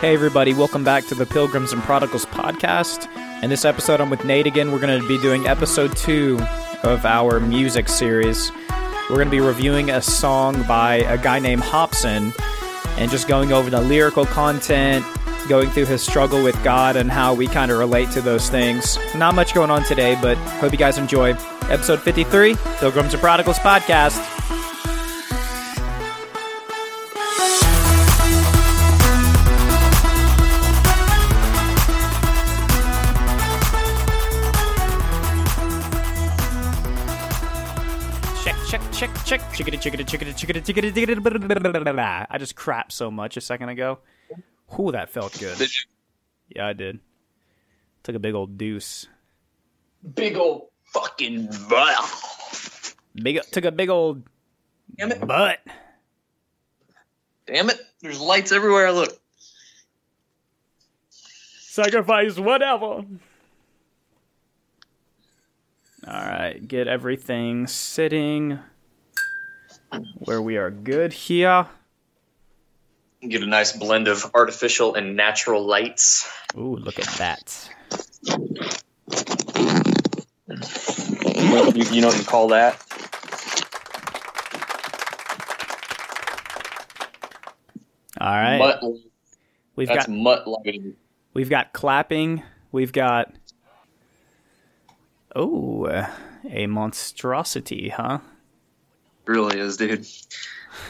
Hey, everybody, welcome back to the Pilgrims and Prodigals podcast. In this episode, I'm with Nate again. We're going to be doing episode two of our music series. We're going to be reviewing a song by a guy named Hopsin and just going over the lyrical content, going through his struggle with God, and how we kind of relate to those things. Not much going on today, but hope you guys enjoy. Episode 53, Pilgrims and Prodigals podcast. I just crapped so much a second ago. Whew, that felt good. Yeah, I did. Took a big old deuce. Big old fucking butt. Big took a big old Damn it. butt. Damn it. There's lights everywhere I look. Sacrifice whatever. All right, get everything sitting where we are good here. Get a nice blend of artificial and natural lights. Ooh, look at that. You know, you, you know what you call that? All right, Mutt. we've That's got mutt lighting. we've got clapping. We've got oh, a monstrosity, huh? Really is, dude.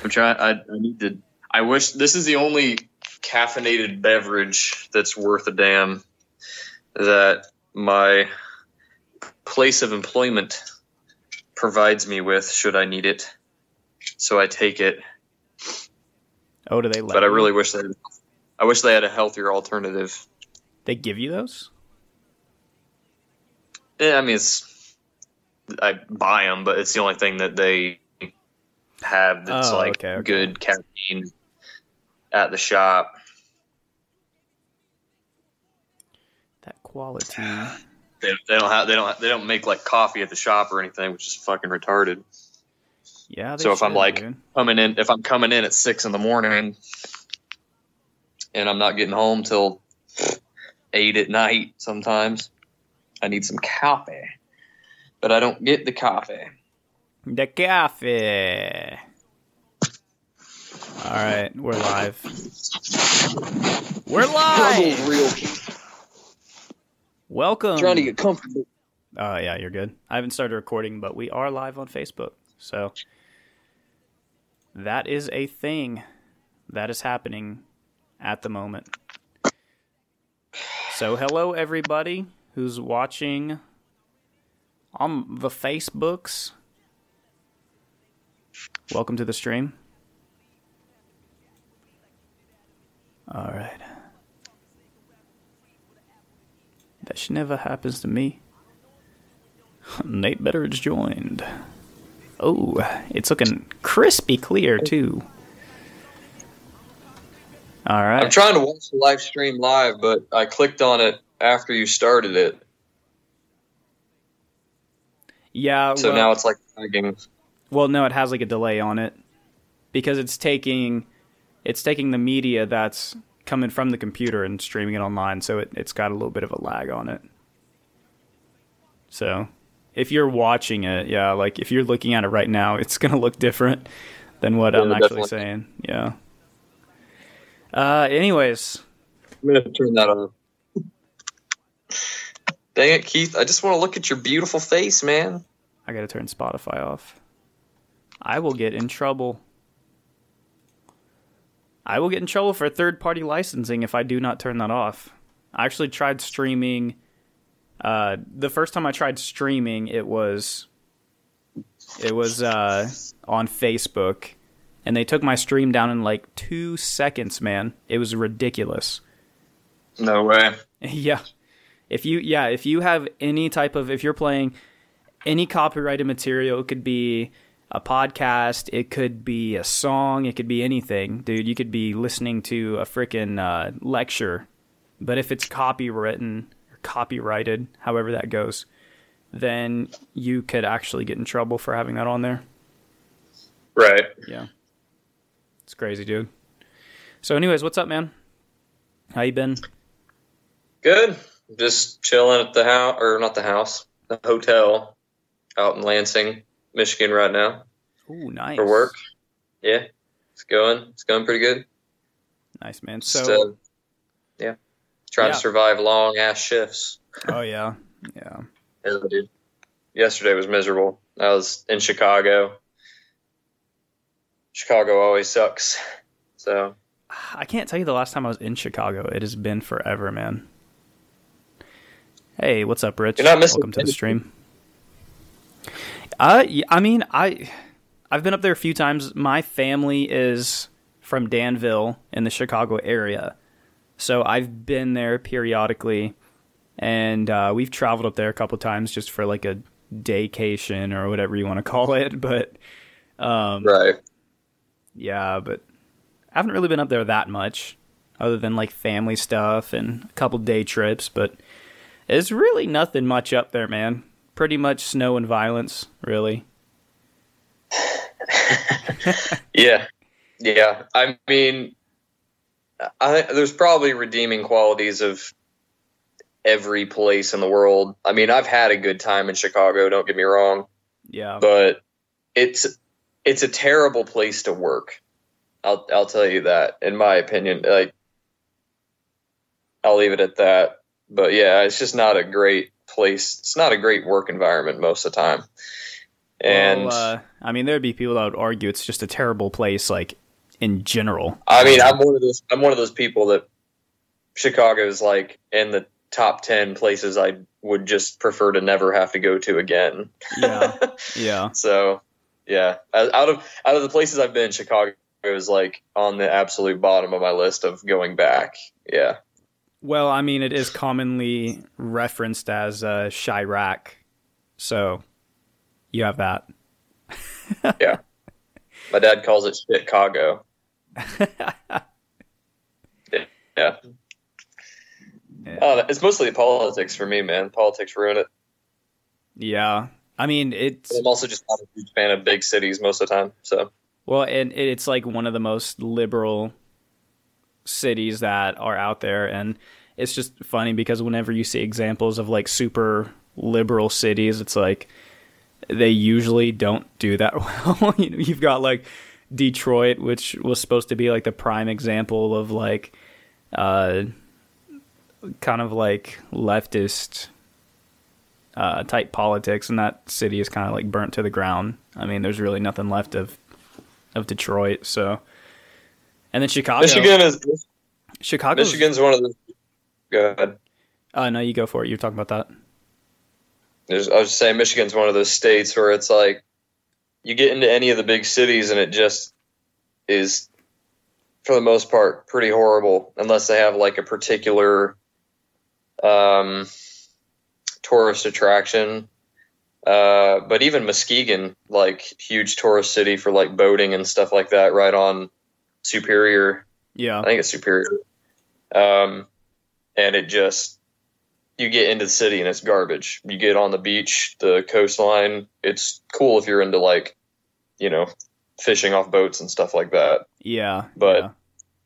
I'm trying. I, I need to. I wish this is the only caffeinated beverage that's worth a damn that my place of employment provides me with should I need it. So I take it, Oh, do they let but I you? really wish they. I wish they had a healthier alternative. they give you those? Yeah, I mean, it's I buy them, but it's the only thing that they have that's Oh, like okay, okay. good caffeine at the shop. That quality. They, they don't have they don't they don't make like coffee at the shop or anything, which is fucking retarded. Yeah. They So if I'm like dude. coming in, if I'm coming in at six in the morning, and I'm not getting home till eight at night, sometimes I need some coffee, but I don't get the coffee. The cafe. All right, we're live. We're live. real Welcome. trying to get comfortable. Oh yeah, you're good. I haven't started recording, but we are live on Facebook, so that is a thing that is happening at the moment. So hello everybody who's watching on the Facebooks. Welcome to the stream. All right. That shit never happens to me. Nate Betteridge joined. Oh, it's looking crispy clear too. All right. I'm trying to watch the live stream live, but I clicked on it after you started it, Yeah. so well, now it's like lagging. Well, no, it has like a delay on it because it's taking it's taking the media that's coming from the computer and streaming it online, so it, it's got a little bit of a lag on it. So, if you're watching it, yeah, like if you're looking at it right now, it's gonna look different than what Yeah, I'm actually definitely. saying. Yeah. Uh, anyways, I'm gonna turn that on. Dang it, Keith! I just want to look at your beautiful face, man. I gotta turn Spotify off. I will get in trouble. I will get in trouble for third party licensing if I do not turn that off. I actually tried streaming. Uh, the first time I tried streaming, it was it was uh, on Facebook, and they took my stream down in like two seconds. Man, it was ridiculous. No way. Yeah. If you yeah, if you have any type of if you're playing any copyrighted material, it could be a podcast, it could be a song, it could be anything. Dude, you could be listening to a freaking uh, lecture. But if it's copywritten or copyrighted, however that goes, then you could actually get in trouble for having that on there. Right. Yeah. It's crazy, dude. So anyways, what's up, man? How you been? Good. Just chilling at the house, or not the house, the hotel out in Lansing, Michigan right now Ooh, nice. for work. Yeah, it's going. It's going pretty good. Nice man. Just, So, uh, yeah, trying Yeah. to survive long ass shifts. oh yeah, yeah. Yeah, dude. Yesterday was miserable. I was in Chicago. Chicago always sucks. So I can't tell you the last time I was in Chicago. It has been forever, man. Hey, what's up, Rich? You're not missing Welcome to the stream. Uh, I mean, I, I've been up there a few times. My family is from Danville in the Chicago area, so I've been there periodically, and uh, we've traveled up there a couple times just for like a daycation or whatever you want to call it. But um, right. yeah, but I haven't really been up there that much, other than like family stuff and a couple day trips. But it's really nothing much up there, man. Pretty much snow and violence, really. Yeah, yeah. I mean, I there's probably redeeming qualities of every place in the world. I mean, I've had a good time in Chicago. Don't get me wrong, Yeah, but it's it's a terrible place to work. I'll I'll tell you that. In my opinion, like I'll leave it at that. But yeah, it's just not a great place. It's not a great work environment most of the time. And well, uh, I mean, there'd be people that would argue it's just a terrible place, like in general. I mean, I'm one of those. I'm one of those people that Chicago's like in the top ten places I would just prefer to never have to go to again. Yeah, yeah. so, yeah, out out of out of the places I've been, Chicago is like on the absolute bottom of my list of going back. Yeah, Well, I mean, it is commonly referenced as uh, Chiraq, so you have that. Yeah, my dad calls it Chicago. Yeah. Yeah. Oh, it's mostly politics for me, man. Politics ruin it. yeah, I mean, it's I'm also just not a huge fan of big cities most of the time. So, Well, and it's like one of the most liberal cities that are out there, and it's just funny because whenever you see examples of like super liberal cities, it's like they usually don't do that well. you know, you've got like Detroit, which was supposed to be like the prime example of like uh, kind of like leftist uh, type politics, and that city is kind of like burnt to the ground. I mean, there's really nothing left of of Detroit. So, and then Chicago. Michigan is Chicago. Michigan's one of the. Go ahead. Uh, no, you go for it. You're talking about that. There's, I was just saying, Michigan's one of those states where it's like you get into any of the big cities and it just is, for the most part, pretty horrible unless they have like a particular um, tourist attraction. Uh, but even Muskegon, like huge tourist city for like boating and stuff like that, right on Superior. Yeah. I think it's Superior. Um, and it just you get into the city and it's garbage. You get on the beach, the coastline. It's cool if you're into like, you know, fishing off boats and stuff like that. Yeah. But- yeah.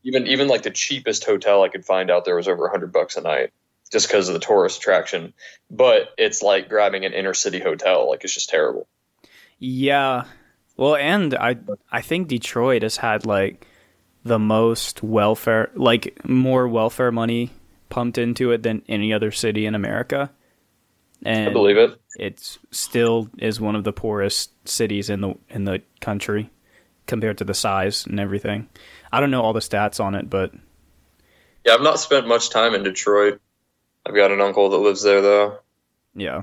Even even like the cheapest hotel I could find out there was over a hundred bucks a night, just because of the tourist attraction. But it's like grabbing an inner city hotel. Like it's just terrible. Yeah. Well, and I I think Detroit has had like the most welfare, like more welfare money pumped into it than any other city in America. And I believe it. it still is one of the poorest cities in the in the country compared to the size and everything. I don't know all the stats on it, but Yeah, I've not spent much time in Detroit. I've got an uncle that lives there though. yeah.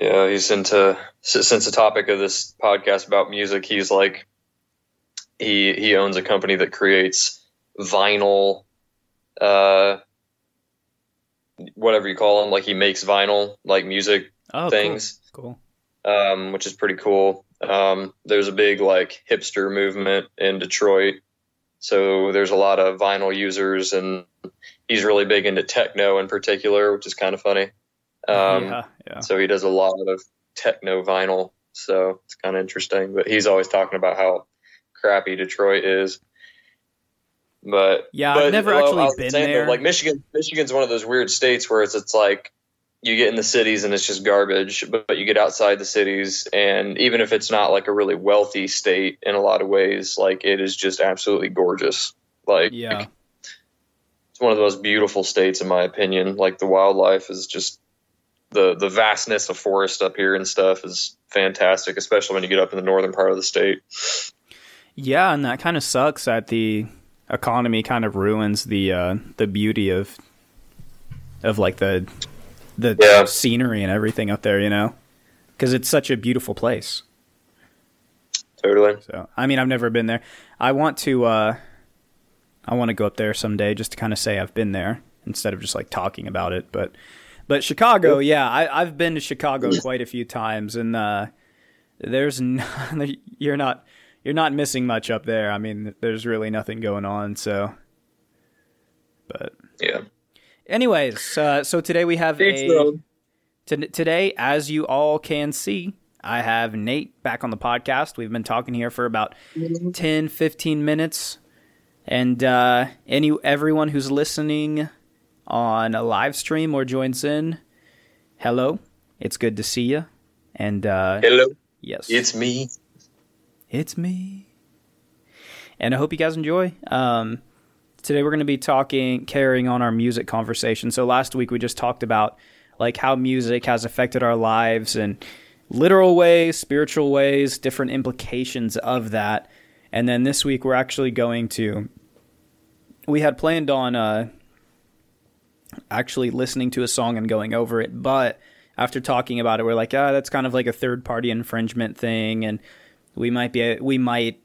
Yeah, he's into since the topic of this podcast about music, he's like he he owns a company that creates vinyl uh whatever you call them, like he makes vinyl like music Oh, things, Cool. um which is pretty cool. Um there's a big like hipster movement in Detroit. So there's a lot of vinyl users and he's really big into techno in particular, which is kind of funny. Um yeah. Yeah. so he does a lot of techno vinyl. So it's kind of interesting. But he's always talking about how crappy Detroit is. But Yeah, but, I've never well, actually been there. Like Michigan, Michigan's one of those weird states where it's it's like you get in the cities and it's just garbage, but, but you get outside the cities and even if it's not like a really wealthy state in a lot of ways, like it is just absolutely gorgeous. Like Yeah. it's one of the most beautiful states in my opinion. Like the wildlife is just the the vastness of forest up here and stuff is fantastic, especially when you get up in the northern part of the state. Yeah, and that kind of sucks that the economy kind of ruins the uh, the beauty of of like the the Yeah. scenery and everything up there, you know, because it's such a beautiful place. Totally. So, I mean, I've never been there. I want to. Uh, I want to go up there someday just to kind of say I've been there instead of just like talking about it. But, but Chicago, yeah, I, I've been to Chicago quite a few times, and uh, there's you're not you're not missing much up there. I mean, there's really nothing going on. So, but Yeah. anyways, uh, so today we have a. T- today, as you all can see, I have Nate back on the podcast. We've been talking here for about 10, 15 minutes. And uh, any everyone who's listening on a live stream or joins in, hello. It's good to see you. And uh, Hello, yes, it's me. It's me. And I hope you guys enjoy. Um, today we're going to be talking, carrying on our music conversation. So last week we just talked about like how music has affected our lives and literal ways, spiritual ways, different implications of that. And then this week we're actually going to. We had planned on uh, actually listening to a song and going over it, but after talking about it, we're like, ah, that's kind of like a third party infringement thing, and we might be we might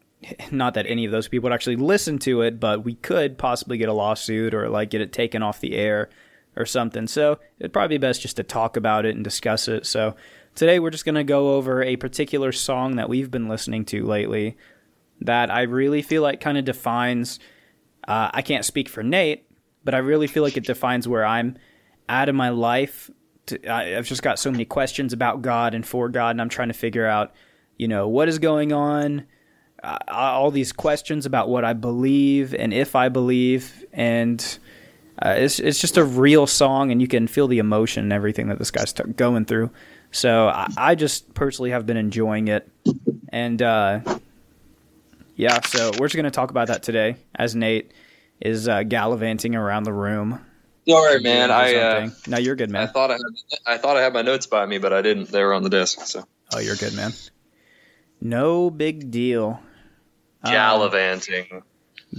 not that any of those people would actually listen to it, but we could possibly get a lawsuit or like get it taken off the air or something. So it'd probably be best just to talk about it and discuss it. So today we're just gonna go over a particular song that we've been listening to lately that I really feel like kind of defines. Uh, I can't speak for Nate, but I really feel like it defines where I'm at in my life. To, I, I've just got so many questions about God and for God, and I'm trying to figure out, you know, what is going on. Uh, all these questions about what I believe and if I believe, and uh, it's it's just a real song, and you can feel the emotion and everything that this guy's t- going through. So I, I just personally have been enjoying it, and uh, yeah, so we're just gonna talk about that today, as Nate is uh, gallivanting around the room. Sorry, man. I uh, no, you're good, man. I thought I had, I thought I had my notes by me, but I didn't. They were on the desk. So Oh, you're good, man. No big deal. Um, gallivanting.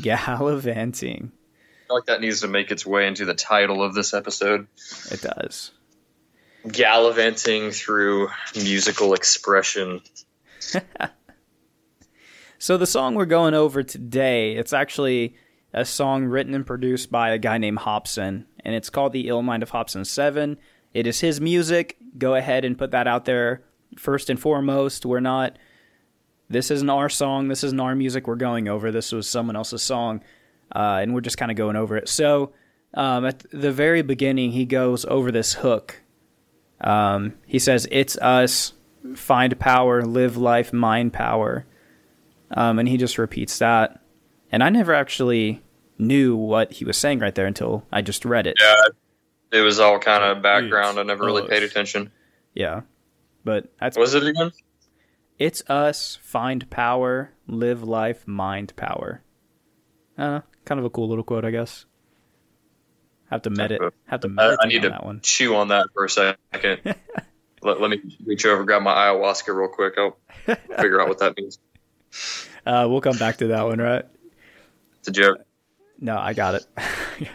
gallivanting. I feel like that needs to make its way into the title of this episode. It does. Gallivanting through musical expression. So the song we're going over today, it's actually a song written and produced by a guy named Hopsin, and it's called The Ill Mind of Hopsin 7. It is his music. Go ahead and put that out there first and foremost. We're not this isn't our song, this isn't our music we're going over. This was someone else's song. Uh, and we're just kind of going over it. So um, at the very beginning, he goes over this hook. Um, he says, It's us, find power, live life, mind power. Um, and he just repeats that. And I never actually knew what he was saying right there until I just read it. Yeah, it was all kind of background. I never really paid attention. Yeah. But that's What was it again? It's us, find power, live life, mind power. Uh, kind of a cool little quote, I guess. Have to medit have to I, meditate I need on to that one. chew on that for a second. let, let me reach over, grab my ayahuasca real quick. I'll figure out what that means. Uh, we'll come back to that one, right? It's a joke. No, I got it.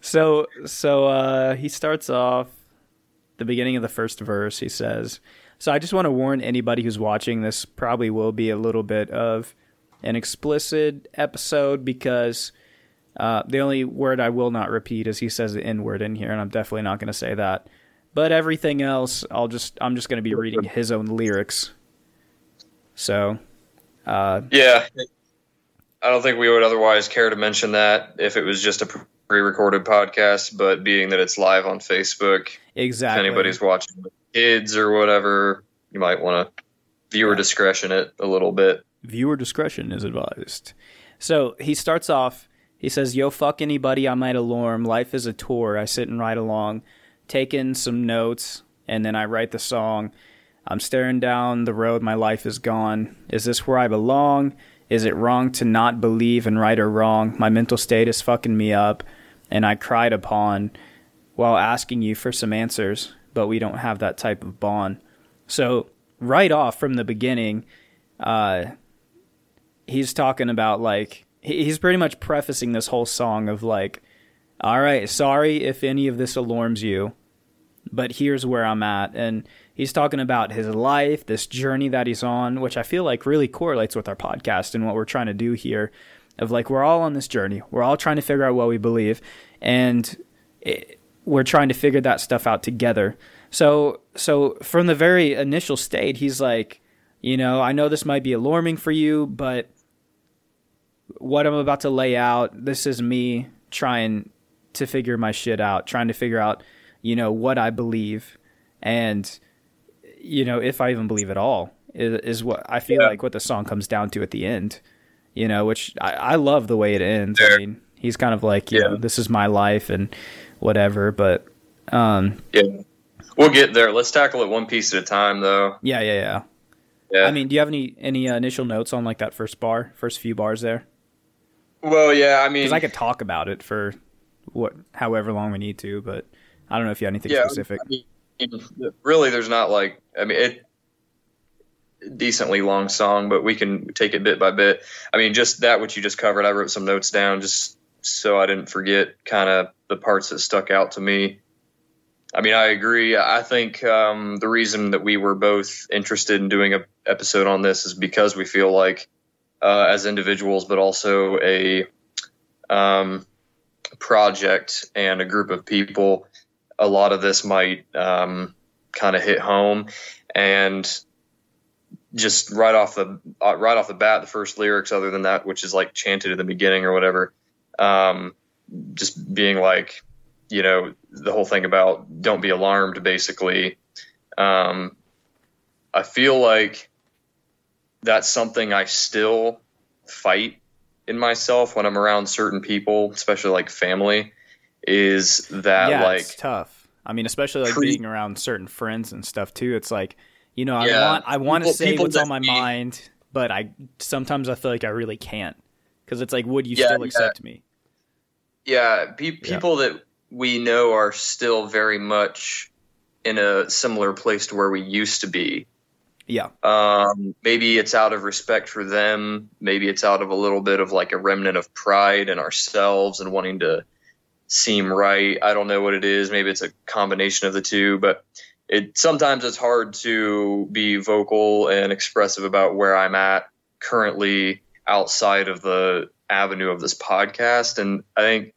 so so uh, he starts off the beginning of the first verse. He says, "So I just want to warn anybody who's watching this. Probably will be a little bit of an explicit episode because uh, the only word I will not repeat is he says the N word in here, and I'm definitely not going to say that. But everything else, I'll just I'm just going to be reading his own lyrics. So." Uh, Yeah. I don't think we would otherwise care to mention that if it was just a pre recorded podcast, but being that it's live on Facebook, exactly. if anybody's watching kids or whatever, you might want to viewer discretion it a little bit. Viewer discretion is advised. So he starts off. He says, "Yo, fuck anybody I might alarm. Life is a tour. I sit and ride along, taking some notes, and then I write the song. I'm staring down the road. My life is gone. Is this where I belong? Is it wrong to not believe in right or wrong? My mental state is fucking me up, and I cried upon while asking you for some answers, but we don't have that type of bond." So right off from the beginning, uh, he's talking about like he's pretty much prefacing this whole song of like, all right, sorry if any of this alarms you, but here's where I'm at, and he's talking about his life, this journey that he's on, which I feel like really correlates with our podcast and what we're trying to do here. Of like, we're all on this journey. We're all trying to figure out what we believe, and it, we're trying to figure that stuff out together. So, so from the very initial state, he's like, you know, I know this might be alarming for you, but what I'm about to lay out, this is me trying to figure my shit out, trying to figure out, you know, what I believe and you know, if I even believe at all is, is what I feel yeah. like what the song comes down to at the end. You know, which I, I love the way it ends. I mean, he's kind of like, you yeah. know, this is my life and whatever, but um Yeah. We'll get there. Let's tackle it one piece at a time though. Yeah, yeah, yeah. Yeah. I mean, do you have any any uh, initial notes on like that first bar, first few bars there? Well, yeah, I mean, because I could talk about it for what, however long we need to, but I don't know if you have anything yeah, specific. I mean, really, there's not like, I mean, it decently long song, but we can take it bit by bit. I mean, just that which you just covered, I wrote some notes down just so I didn't forget kind of the parts that stuck out to me. I mean, I agree. I think um, the reason that we were both interested in doing a episode on this is because we feel like uh, as individuals, but also a um, project and a group of people, a lot of this might um, kind of hit home. And just right off the uh, right off the bat, the first lyrics, other than that, which is like chanted at the beginning or whatever, um, just being like, you know, the whole thing about don't be alarmed, basically. Um, I feel like that's something I still fight in myself when I'm around certain people, especially like family, is that yeah, like it's tough. I mean, especially like pre- being around certain friends and stuff too. It's like, you know, I want I want to say what's on my mind, but I sometimes I feel like I really can't because it's like, would you yeah, still accept me? Yeah, pe- people that we know are still very much in a similar place to where we used to be yeah. Um, maybe it's out of respect for them. Maybe it's out of a little bit of like a remnant of pride in ourselves and wanting to seem right. I don't know what it is. Maybe it's a combination of the two, but it sometimes it's hard to be vocal and expressive about where I'm at currently outside of the avenue of this podcast. And I think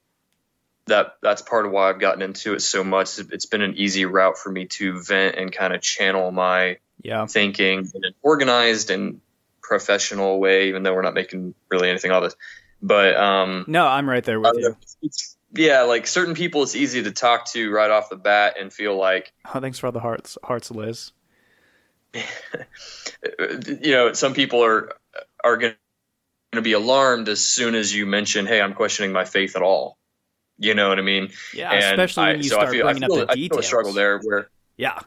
that that's part of why I've gotten into it so much. It's been an easy route for me to vent and kind of channel my yeah. thinking in an organized and professional way, even though we're not making really anything out of it. But um, no, I'm right there with you. yeah, like certain people, it's easy to talk to right off the bat and feel like. Oh, thanks for all the hearts, hearts, Liz. you know, some people are are going to be alarmed as soon as you mention, "Hey, I'm questioning my faith at all." You know what I mean? Yeah, and especially when you I, start so feel, bringing feel, up the details. I feel a struggle there where. Yeah,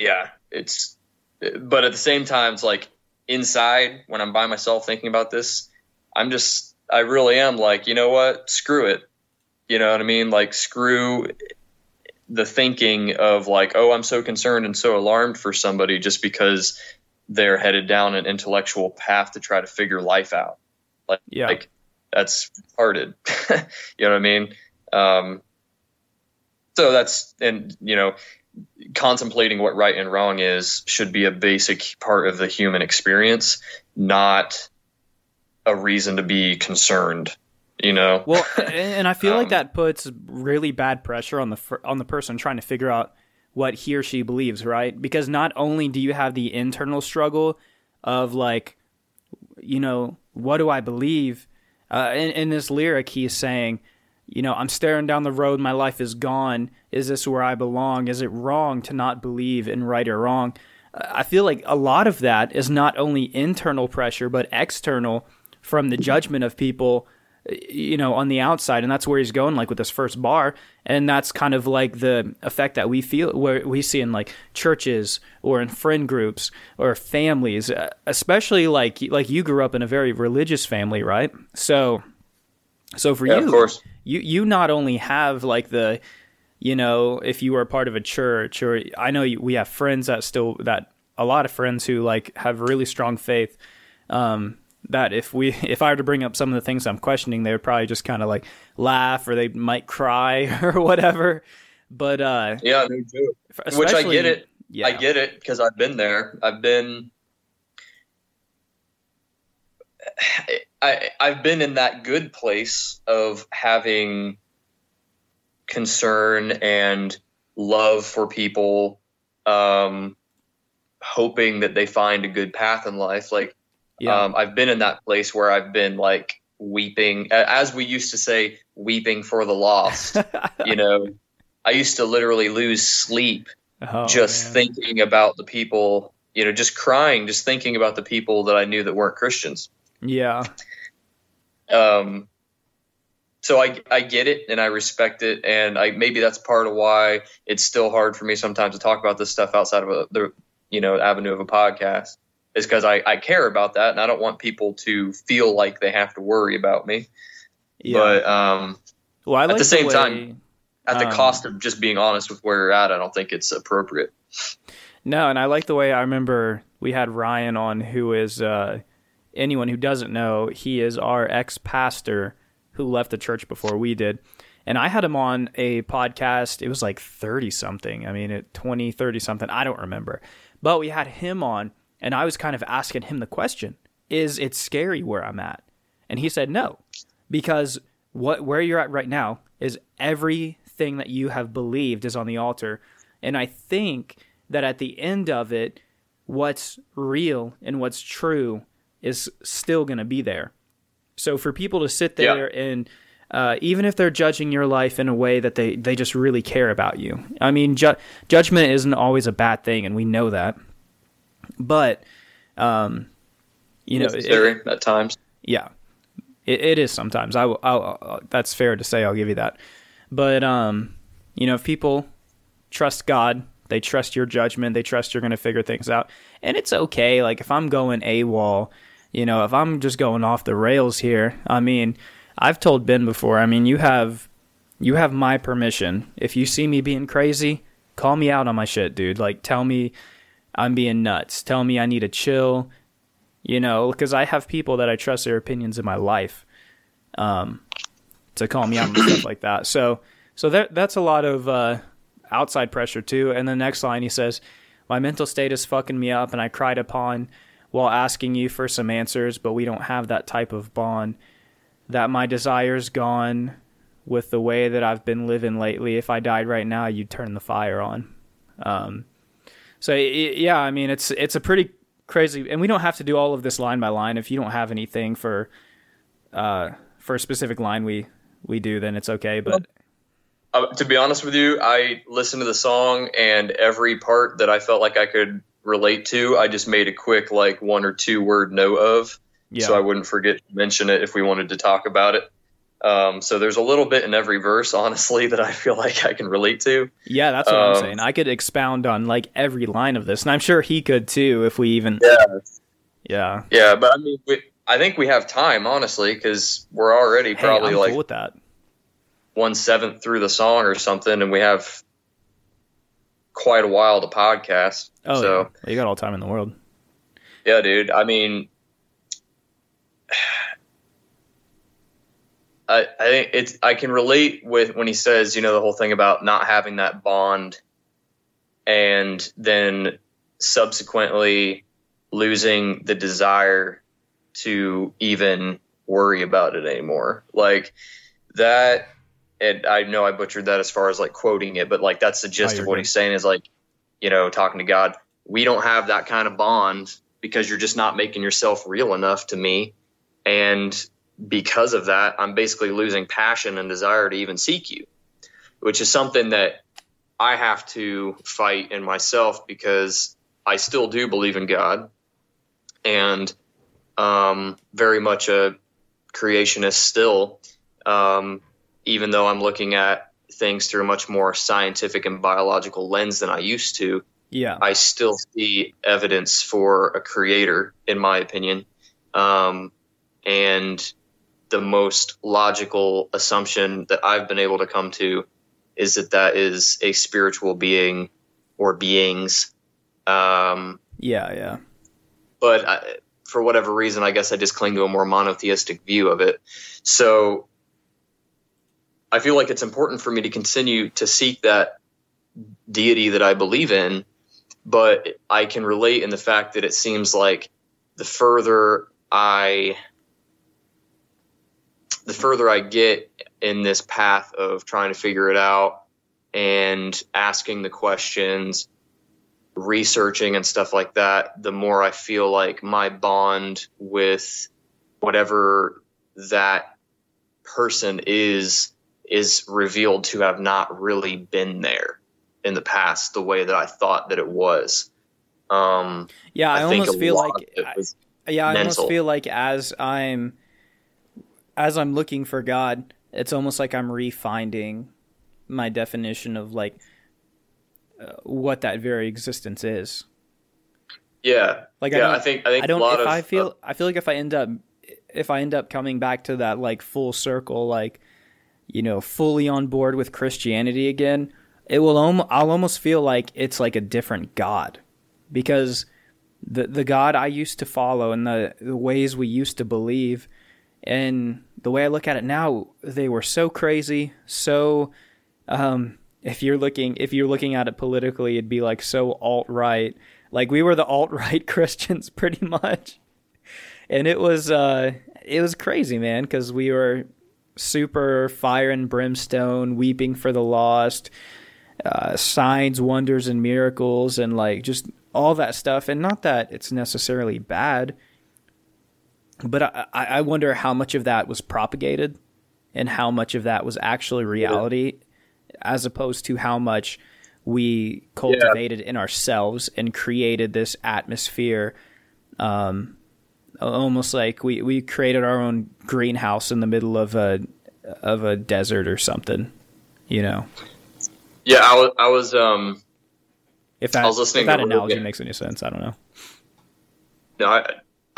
yeah, it's, but at the same time, it's like inside when I'm by myself thinking about this, I'm just, I really am like, you know what? Screw it. You know what I mean? Like, screw the thinking of like, oh, I'm so concerned and so alarmed for somebody just because they're headed down an intellectual path to try to figure life out. Like, yeah. like that's retarded. you know what I mean? Um, so that's, and you know, contemplating what right and wrong is should be a basic part of the human experience, not a reason to be concerned. You know. Well, and I feel um, like that puts really bad pressure on the on the person trying to figure out what he or she believes, right? Because not only do you have the internal struggle of like, you know, what do I believe? Uh, in, in this lyric, he's saying, you know, I'm staring down the road, my life is gone. Is this where I belong? Is it wrong to not believe in right or wrong? I feel like a lot of that is not only internal pressure, but external, from the judgment of people you know on the outside and that's where he's going like with this first bar and that's kind of like the effect that we feel where we see in like churches or in friend groups or families uh, especially like like you grew up in a very religious family right so so for Yeah, you of course. you you not only have like the you know if you were a part of a church or i know you, we have friends that still that a lot of friends who like have really strong faith um that if we if i were to bring up some of the things i'm questioning they would probably just kind of like laugh or they might cry or whatever but uh Yeah, no joke. Which I get it. yeah I get it because I've been there. I've been. I I've been in that good place of having concern and love for people, um, hoping that they find a good path in life. Like yeah um, I've been in that place where I've been like weeping, as we used to say, weeping for the lost. you know, I used to literally lose sleep Oh, just man. thinking about the people, you know, just crying, just thinking about the people that I knew that weren't Christians. yeah Um, so I, I get it and I respect it. And I, maybe that's part of why it's still hard for me sometimes to talk about this stuff outside of a, the, you know, avenue of a podcast is because I, I care about that. And I don't want people to feel like they have to worry about me. yeah But, um, well I like the same way- time- at the Um, cost of just being honest with where you're at, I don't think it's appropriate. No, and I like the way I remember we had Ryan on, who is uh, anyone who doesn't know, he is our ex pastor who left the church before we did. And I had him on a podcast. It was like 30 something. I mean, it 20, 30 something. I don't remember. But we had him on, and I was kind of asking him the question Is it scary where I'm at? And he said no, because what where you're at right now is everything that you have believed is on the altar. And I think that at the end of it, what's real and what's true is still going to be there. So for people to sit Yeah. there and uh, even if they're judging your life in a way that they, they just really care about you. I mean, ju- judgment isn't always a bad thing, and we know that. But, um, you know, it- at times. yeah, it, it is sometimes. I will. I'll, I'll, that's fair to say. I'll give you that. But um, you know, if people trust God, they trust your judgment. They trust you're going to figure things out, and it's okay. Like if I'm going AWOL, you know, if I'm just going off the rails here. I mean, I've told Ben before. I mean, you have you have my permission. If you see me being crazy, call me out on my shit, dude. Like tell me I'm being nuts. Tell me I need to chill you know, because I have people that I trust their opinions in my life, um, to call me out and stuff like that. So, so that that's a lot of uh, outside pressure too. And the next line he says, "My mental state is fucking me up, and I cried upon while asking you for some answers, but we don't have that type of bond. That my desire's gone with the way that I've been living lately. If I died right now, you'd turn the fire on." Um, so yeah, I mean it's it's a pretty crazy, and we don't have to do all of this line by line. If you don't have anything for uh, for a specific line, we we do, then it's okay. But Uh, to be honest with you, I listened to the song and every part that I felt like I could relate to, I just made a quick like one or two word note of, yeah, so I wouldn't forget to mention it if we wanted to talk about it. Um, so there's a little bit in every verse, honestly, that I feel like I can relate to. yeah, that's what I'm um, saying. I could expound on like every line of this, and I'm sure he could too if we even Yeah, yeah. yeah, but I mean, we, I think we have time, honestly, because we're already Hey, probably I'm like cool with that. one seventh through the song or something, and we have quite a while to podcast. Oh, so. yeah. you got all time in the world. Yeah, dude. I mean, I I think it's I can relate with when he says, you know, the whole thing about not having that bond, and then subsequently losing the desire to even worry about it anymore. Like that. And I know I butchered that as far as like quoting it, but like that's the gist of what good. he's saying is like, you know, talking to God. We don't have that kind of bond because you're just not making yourself real enough to me. And because of that, I'm basically losing passion and desire to even seek you, which is something that I have to fight in myself because I still do believe in God. And um, very much a creationist still, um, even though I'm looking at things through a much more scientific and biological lens than I used to. Yeah. I still see evidence for a creator, in my opinion. Um, and the most logical assumption that I've been able to come to is that that is a spiritual being or beings. Um, yeah, yeah. But I, for whatever reason, I guess I just cling to a more monotheistic view of it. So I feel like it's important for me to continue to seek that deity that I believe in, but I can relate in the fact that it seems like the further I the further I get in this path of trying to figure it out and asking the questions, researching and stuff like that, the more I feel like my bond with whatever that person is is revealed to have not really been there in the past the way that I thought that it was. Um, yeah, I, I almost feel like yeah, I mental. almost feel like as I'm as I'm looking for God, it's almost like I'm refinding my definition of like uh, what that very existence is. Yeah, like yeah, I, I think I think I don't. a lot if of, I feel, uh, I feel like if I end up, if I end up coming back to that like full circle, like you know, fully on board with Christianity again, it will. Om- I'll almost feel like it's like a different God, because the the God I used to follow and the the ways we used to believe, and the way I look at it now, they were so crazy, so. Um, if you're looking, if you're looking at it politically, it'd be like so alt right. Like we were the alt right Christians, pretty much, and it was uh, it was crazy, man, because we were super fire and brimstone, weeping for the lost, uh, signs, wonders, and miracles, and like just all that stuff. And not that it's necessarily bad, but I, I wonder how much of that was propagated and how much of that was actually reality, yeah. as opposed to how much we cultivated yeah. in ourselves and created this atmosphere. Um, almost like we, we created our own greenhouse in the middle of a of a desert or something, you know. Yeah, I was I was um if that, I was listening if that analogy makes any sense, I don't know. No, I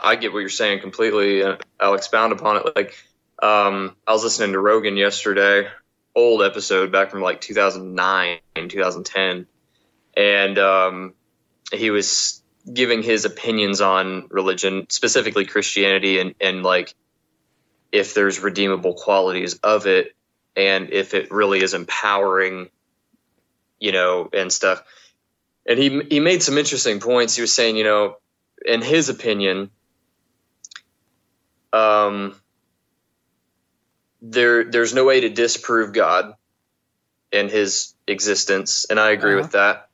I get what you're saying completely. I'll expound upon it. Like, um, I was listening to Rogan yesterday, old episode back from like 2009 and 2010, and um, he was giving his opinions on religion, specifically Christianity, and and like if there's redeemable qualities of it, and if it really is empowering, you know, and stuff. And he he made some interesting points. He was saying, you know, in his opinion, um, there there's no way to disprove God and His existence, and I agree Uh-huh. with that.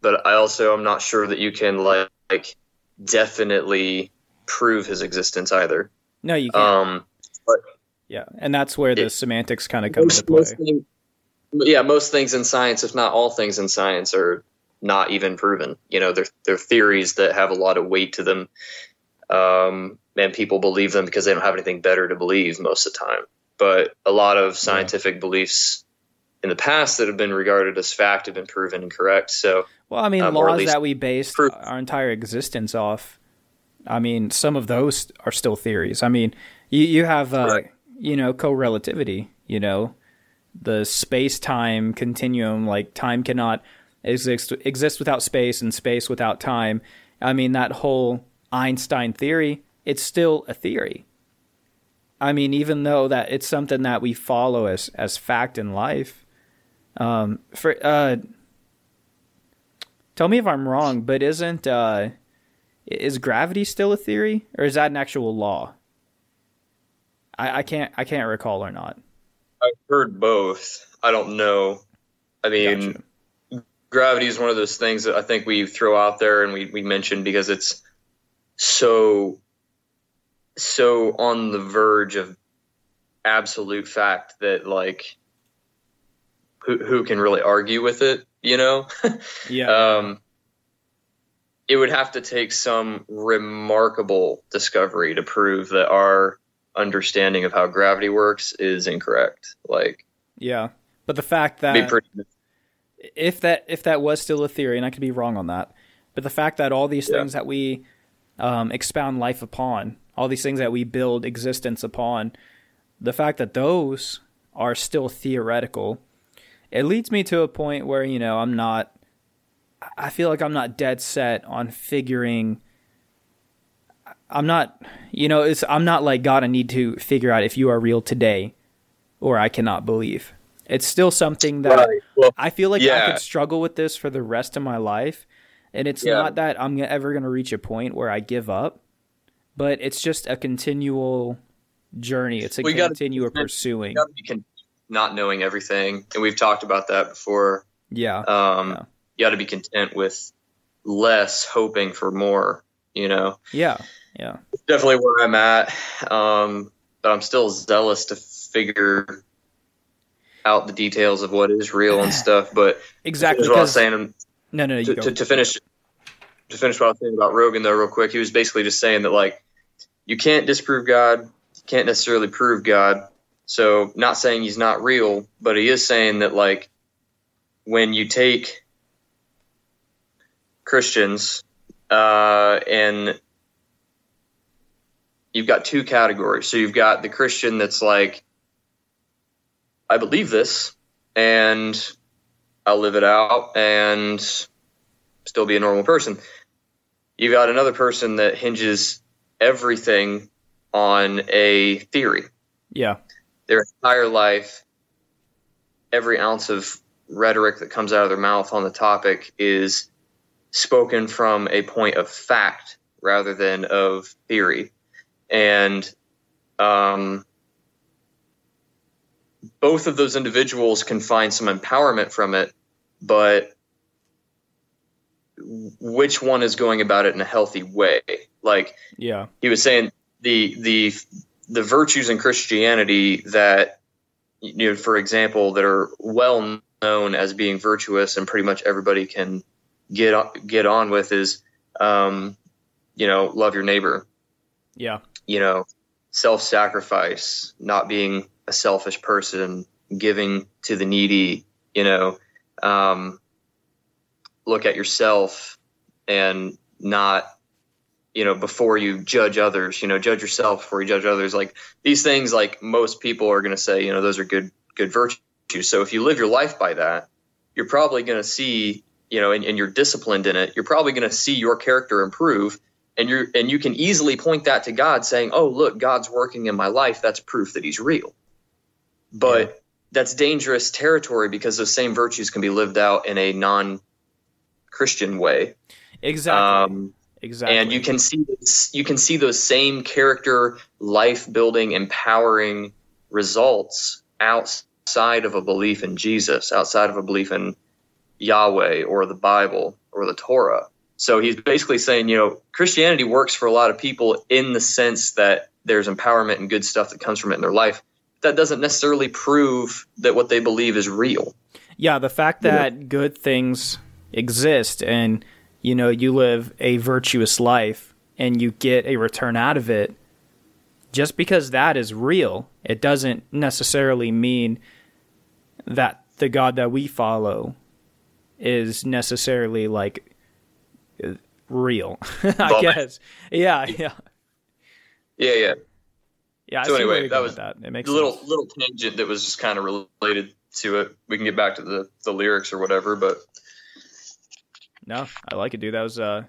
But I also am not sure that you can like, like definitely prove His existence either. No, you can't. Um, yeah, and that's where the it- semantics kind of come into play. most thing- yeah, most things in science, if not all things in science, are not even proven. You know, they're they're theories that have a lot of weight to them, um, and people believe them because they don't have anything better to believe most of the time. But a lot of scientific beliefs in the past that have been regarded as fact have been proven incorrect. So Well, I mean, um, laws that we based proof. our entire existence off. I mean, some of those are still theories. I mean, you you have uh, Right. you know co-relativity. You know, the space-time continuum. Like time cannot exist exist without space, and space without time. I mean, that whole Einstein theory. It's still a theory. I mean, even though that it's something that we follow as as fact in life. Um, for uh, Tell me if I'm wrong, but isn't uh, is gravity still a theory, or is that an actual law? I, I can't I can't recall or not. I've heard both. I don't know. I mean, Gotcha. gravity is one of those things that I think we throw out there and we, we mention because it's so so on the verge of absolute fact that like who who can really argue with it, you know? Yeah, um it would have to take some remarkable discovery to prove that our understanding of how gravity works is incorrect. Like, yeah, but the fact that pretty. if that if that was still a theory, and I could be wrong on that, but the fact that all these Yeah. things that we um, expound life upon, all these things that we build existence upon, the fact that those are still theoretical, it leads me to a point where you know I'm not. I feel like I'm not dead set on figuring. I'm not, you know, it's I'm not like God. I need to figure out if you are real today, or I cannot believe. It's still something that Right. Well, I feel like I could struggle with this for the rest of my life. And it's Yeah. not that I'm ever going to reach a point where I give up, but it's just a continual journey. It's a We gotta- continual pursuing. you gotta not knowing everything, and we've talked about that before. Yeah. Um, Yeah. You got to be content with less, hoping for more. You know, Yeah. Yeah. definitely where I'm at. Um, but I'm still zealous to figure out the details of what is real and stuff. But Exactly. What I was saying. No, no, no, you To, to, to finish, to finish what I was saying about Rogan, though, real quick, he was basically just saying that like you can't disprove God, you can't necessarily prove God. So, not saying he's not real, but he is saying that like when you take Christians uh, and you've got two categories. So you've got the Christian that's like, I believe this, and I'll live it out and still be a normal person. You've got another person that hinges everything on a theory. yeah. Their entire life, every ounce of rhetoric that comes out of their mouth on the topic is spoken from a point of fact rather than of theory. And um, both of those individuals can find some empowerment from it, but which one is going about it in a healthy way? Like Yeah. he was saying, the the the virtues in Christianity that you know, for example, that are well known as being virtuous and pretty much everybody can get on, get on with is, um, you know, love your neighbor, Yeah. you know, self sacrifice, not being a selfish person, giving to the needy, you know, um, look at yourself and not, you know, before you judge others, you know, judge yourself before you judge others. Like these things, like most people are going to say, you know, those are good, good virtues. So if you live your life by that, you're probably going to see, you know, and, and you're disciplined in it, you're probably going to see your character improve and you're and you can easily point that to God saying, "Oh, look, God's working in my life. That's proof that he's real." But. That's dangerous territory because those same virtues can be lived out in a non-Christian way. Exactly. Um, exactly. and you can see this, you can see those same character, life-building, empowering results outside of a belief in Jesus, outside of a belief in Yahweh or the Bible or the Torah. So he's basically saying, you know, Christianity works for a lot of people in the sense that there's empowerment and good stuff that comes from it in their life. That doesn't necessarily prove that what they believe is real. Yeah, the fact that good things exist and you know you live a virtuous life and you get a return out of it just because that is real, it doesn't necessarily mean that the God that we follow is necessarily like real. I guess. Yeah, yeah. Yeah, yeah. Yeah, I So anyway, that was that. It makes A little sense. little tangent that was just kind of related to it. We can get back to the the lyrics or whatever, but No, I like it, dude. That was uh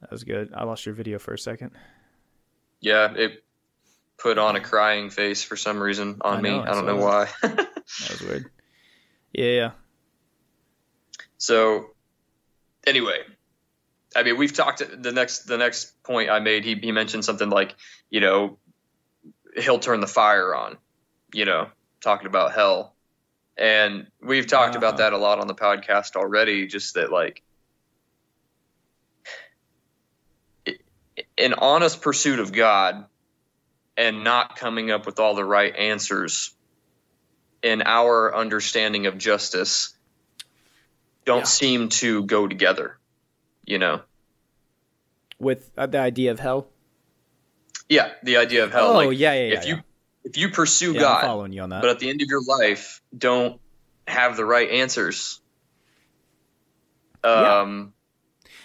that was good. I lost your video for a second. yeah, it put on a crying face for some reason on I me. know, I I don't know why. That was weird. Yeah, yeah. so anyway, I mean, we've talked. The next the next point I made, he he mentioned something like, you know, he'll turn the fire on. You know, talking about hell, and we've talked about that a lot on the podcast already. Just that, like, an honest pursuit of God and not coming up with all the right answers in our understanding of justice don't Yeah. seem to go together. you know. With uh, the idea of hell. Yeah, the idea of hell. Oh like, yeah, yeah, yeah. if yeah. you if you pursue Yeah, I'm God, following you on that. but at the end of your life don't have the right answers. Yeah. Um,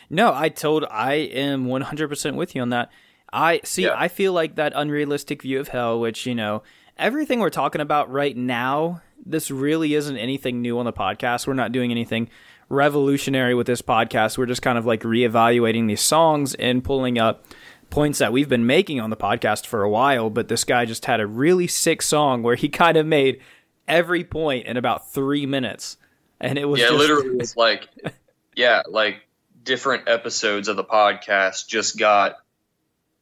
No, I told I am 100% with you on that. I see Yeah. I feel like that unrealistic view of hell which, you know, everything we're talking about right now, this really isn't anything new on the podcast. We're not doing anything revolutionary with this podcast. We're just kind of like reevaluating these songs and pulling up points that we've been making on the podcast for a while, but this guy just had a really sick song where he kind of made every point in about 3 minutes. And it was yeah, just, literally, it's like, yeah, like different episodes of the podcast just got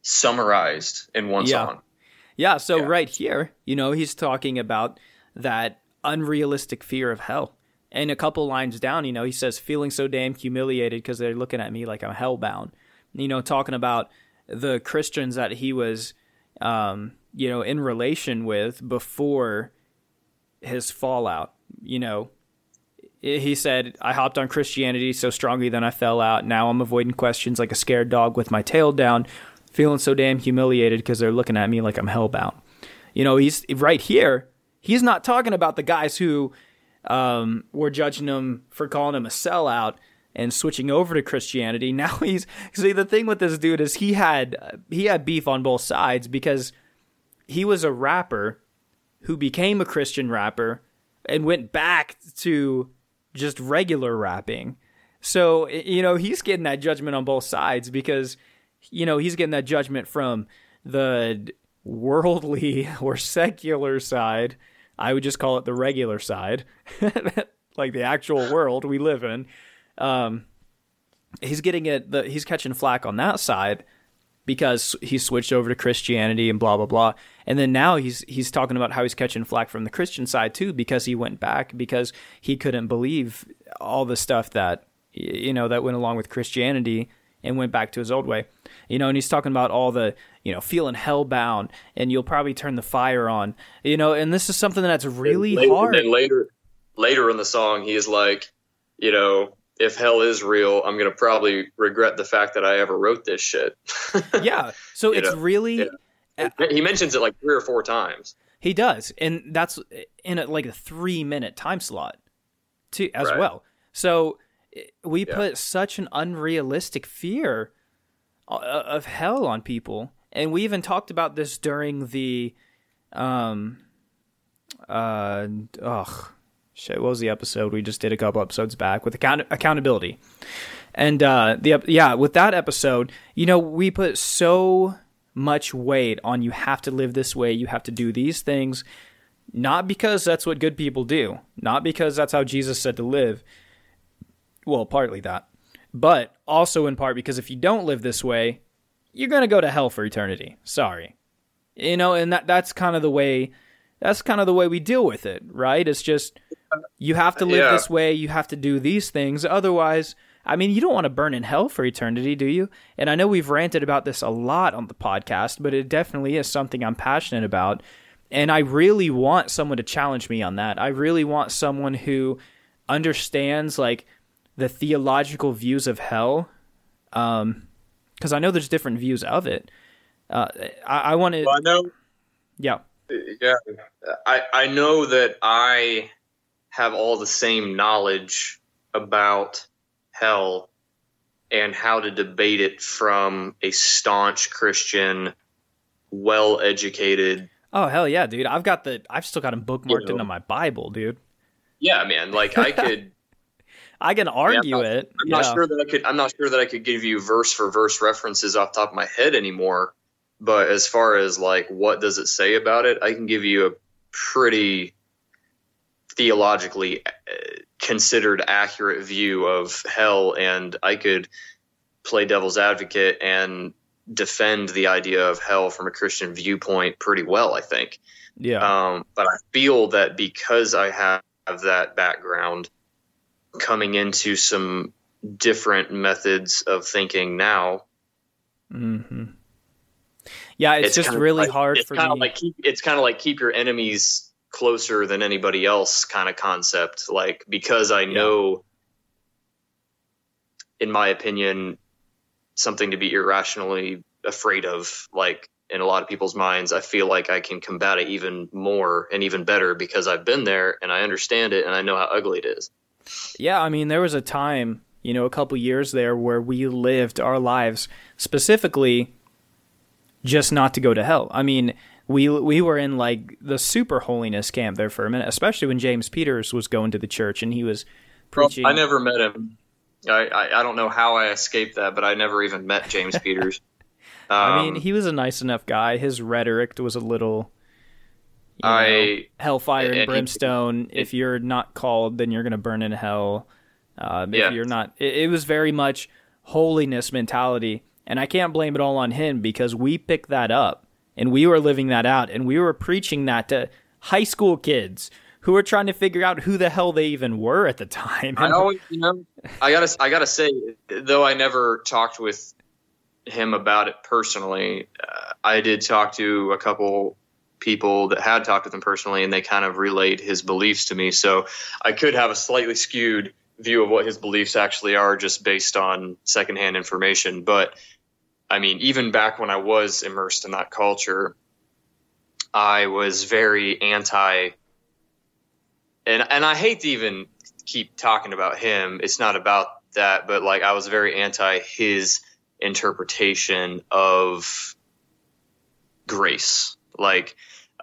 summarized in one Yeah. song. Yeah, so Yeah. right here, you know, he's talking about that unrealistic fear of hell. And a couple lines down, you know, he says, feeling so damn humiliated because they're looking at me like I'm hellbound. You know, talking about the Christians that he was, um, you know, in relation with before his fallout. You know, he said, I hopped on Christianity so strongly then I fell out. Now I'm avoiding questions like a scared dog with my tail down, feeling so damn humiliated because they're looking at me like I'm hellbound. You know, he's right here. He's not talking about the guys who um, were judging him for calling him a sellout and switching over to Christianity. Now he's see the thing with this dude is he had he had beef on both sides because he was a rapper who became a Christian rapper and went back to just regular rapping. So, you know, he's getting that judgment on both sides because, you know, he's getting that judgment from the worldly or secular side. I would just call it the regular side, like the actual world we live in. Um, he's getting it, the, he's catching flack on that side because he switched over to Christianity and blah blah blah. And then now he's he's talking about how he's catching flack from the Christian side too because he went back because he couldn't believe all the stuff that you know that went along with Christianity and went back to his old way. You know, and he's talking about all the, you know, feeling hellbound and you'll probably turn the fire on. You know, and this is something that's really later, hard. And later, later in the song, he's like, you know, if hell is real, I'm gonna probably regret the fact that I ever wrote this shit. yeah. So it's know, really yeah. he mentions it like three or four times. He does, and that's in a, like a three minute time slot, too, as Right. well. So eh, we Yeah. put such an unrealistic fear of hell on people, and we even talked about this during the, um, uh, ugh, shit. What was the episode we just did a couple episodes back with account- accountability? And uh, the yeah, with that episode, you know, we put so much weight on you have to live this way, you have to do these things, not because that's what good people do, not because that's how Jesus said to live. Well, partly that, but also in part because if you don't live this way, you're gonna go to hell for eternity. Sorry, you know, and that that's kind of the way. That's kind of the way we deal with it, right? It's just you have to live Yeah. this way, you have to do these things, otherwise. I mean, you don't want to burn in hell for eternity, do you? And I know we've ranted about this a lot on the podcast, but it definitely is something I'm passionate about. And I really want someone to challenge me on that. I really want someone who understands like the theological views of hell. Um, because I know there's different views of it. Uh, I, I want to, Well, I know yeah, Yeah, I I know that I have all the same knowledge about hell and how to debate it from a staunch Christian, well-educated. Oh hell yeah, dude! I've got the I've still got them bookmarked You know. into my Bible, dude. Yeah, man. Like I could. I can argue not- it. I'm yeah. not sure that I could. I'm not sure that I could give you verse for verse references off the top of my head anymore. But as far as like what does it say about it, I can give you a pretty theologically uh, considered accurate view of hell, and I could play devil's advocate and defend the idea of hell from a Christian viewpoint pretty well. I think. Yeah. Um, but I feel that because I have that background coming into some different methods of thinking now, hmm Yeah, it's, just really like- hard it's for kind me. of like keep, it's kind of like keep your enemies closer than anybody else kind of concept. Like because I know in my opinion, something to be irrationally afraid of. Like in a lot of people's minds, I feel like I can combat it even more and even better because I've been there and I understand it and I know how ugly it is. Yeah, I mean, there was a time, you know, a couple years there where we lived our lives specifically just not to go to hell. I mean, we we were in like the super holiness camp there for a minute, especially when James Peters was going to the church and he was preaching. Well, I never met him. I, I, I don't know how I escaped that, but I never even met James Peters. Um, I mean, he was a nice enough guy. His rhetoric was a little. You know, I hellfire and, and brimstone. He, if you're not called, then you're going to burn in hell. Uh, if Yeah. you're not, it, it was very much holiness mentality, and I can't blame it all on him because we picked that up and we were living that out, and we were preaching that to high school kids who were trying to figure out who the hell they even were at the time. I always, you know, I gotta, I gotta say, though I never talked with him about it personally, uh, I did talk to a couple people that had talked with him personally, and they kind of relayed his beliefs to me. So I could have a slightly skewed view of what his beliefs actually are, just based on secondhand information. But I mean, even back when I was immersed in that culture, I was very anti. And and I hate to even keep talking about him. It's not about that, but like I was very anti his interpretation of grace. Like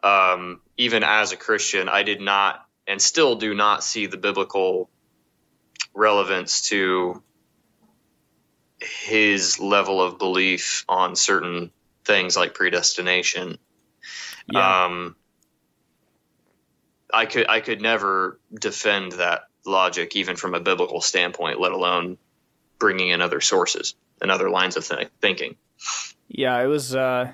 um, even as a Christian, I did not and still do not see the biblical relevance to his level of belief on certain things like predestination. Yeah. Um, I could I could never defend that logic even from a biblical standpoint, let alone bringing in other sources and other lines of th- thinking. Yeah, it was. Uh,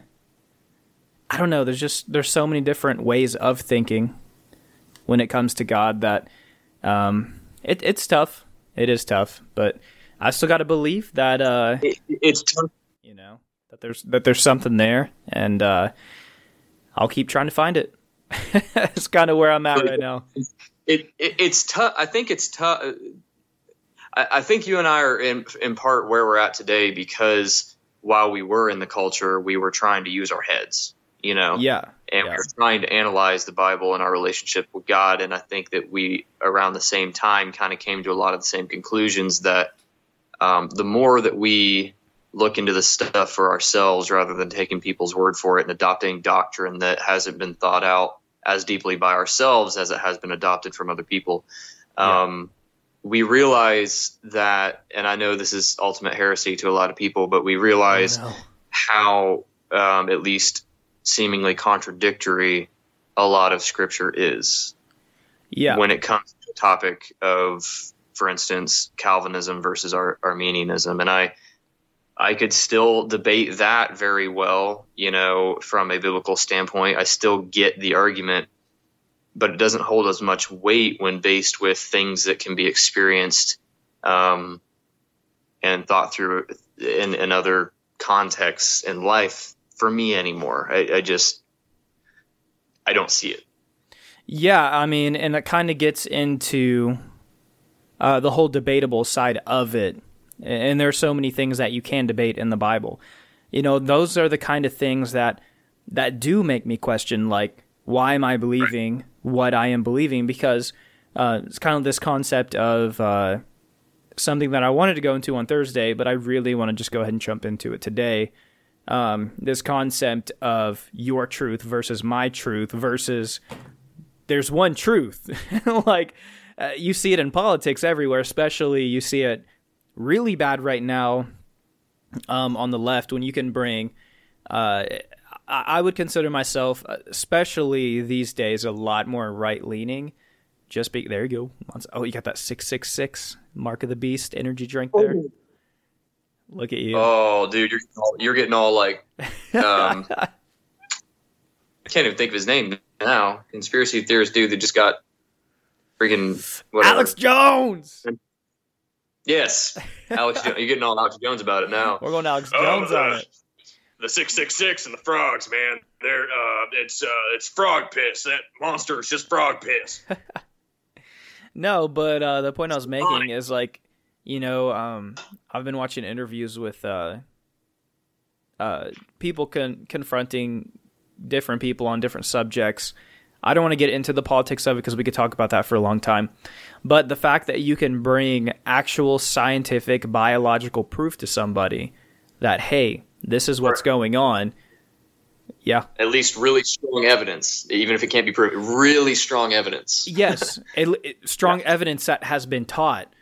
I don't know. There's just there's so many different ways of thinking when it comes to God that um, it, it's tough. It is tough, but I still got to believe that uh, It, it's tough. you know that there's that there's something there, and uh, I'll keep trying to find it. That's kind of where I'm at right now. It, it it's tough. I think it's tough. I, I think you and I are in in part where we're at today because while we were in the culture, we were trying to use our heads. You know, Yeah, and yeah. we're trying to analyze the Bible and our relationship with God. And I think that we, around the same time, kind of came to a lot of the same conclusions that um, the more that we look into the stuff for ourselves rather than taking people's word for it and adopting doctrine that hasn't been thought out as deeply by ourselves as it has been adopted from other people, um, we realize that, and I know this is ultimate heresy to a lot of people, but we realize Oh, no. how um, at least seemingly contradictory a lot of scripture is yeah, when it comes to the topic of for instance calvinism versus Ar- arminianism. And i i could still debate that very well you know from a biblical standpoint. I still get the argument but it doesn't hold as much weight when based with things that can be experienced um, and thought through in, in other contexts in life for me anymore. I, I just i don't see it. Yeah, I mean, and it kind of gets into uh, the whole debatable side of it. And there are so many things that you can debate in the Bible. You know, those are the kind of things that that do make me question, like, why am I believing what I am believing? Because uh, it's kind of this concept of uh, something that I wanted to go into on Thursday, but I really want to just go ahead and jump into it today. Um, this concept of your truth versus my truth versus there's one truth. like uh, you see it in politics everywhere, especially you see it really bad right now um, on the left when you can bring. Uh, I I would consider myself, uh, especially these days, a lot more right leaning. Just be there. You go. Oh, you got that six six six mark of the beast energy drink there. Look at you. Oh, dude, you're all, you're getting all like, um, I can't even think of his name now. Conspiracy theorist dude that just got freaking whatever. Alex Jones. Yes, Alex. Jo- you're getting all Alex Jones about it now. We're going Alex Oh, Jones on it. The six six six and the frogs, man. They're uh, it's uh, it's frog piss. That monster is just frog piss. No, but uh, the point I was making is like you know, um, I've been watching interviews with uh, uh, people con- confronting different people on different subjects. I don't want to get into the politics of it because we could talk about that for a long time. But the fact that you can bring actual scientific biological proof to somebody that, hey, this is what's going on. Yeah. At least really strong evidence, even if it can't be proven. Really strong evidence. yes. It, it, strong yeah. evidence that has been taught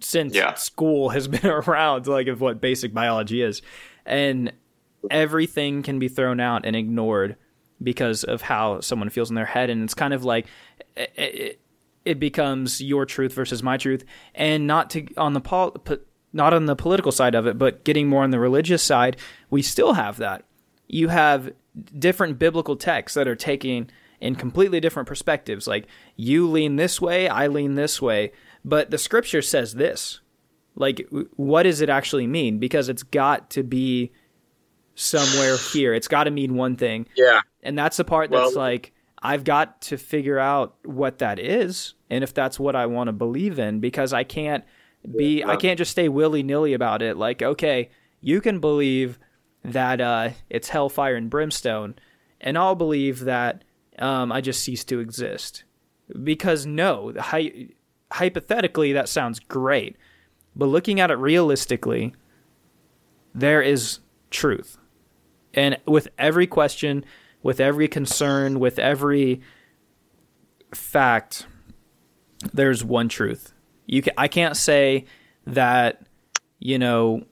since yeah. school has been around, like of what basic biology is. And everything can be thrown out and ignored because of how someone feels in their head. And it's kind of like eh, eh, it, it becomes your truth versus my truth. And not to on the pol- not on the political side of it, but getting more on the religious side, we still have that. You have different biblical texts that are taking in completely different perspectives. Like you lean this way, I lean this way, but the scripture says this. Like, what does it actually mean? Because it's got to be somewhere here. It's got to mean one thing. Yeah. And that's the part that's well, like, I've got to figure out what that is and if that's what I want to believe in because I can't be, yeah. I can't just stay willy nilly about it. Like, okay, you can believe that uh, it's hellfire and brimstone, and I'll believe that um, I just cease to exist. Because no, hy- hypothetically, that sounds great. But looking at it realistically, there is truth. And with every question, with every concern, with every fact, there's one truth. You can, I can't say that, you know,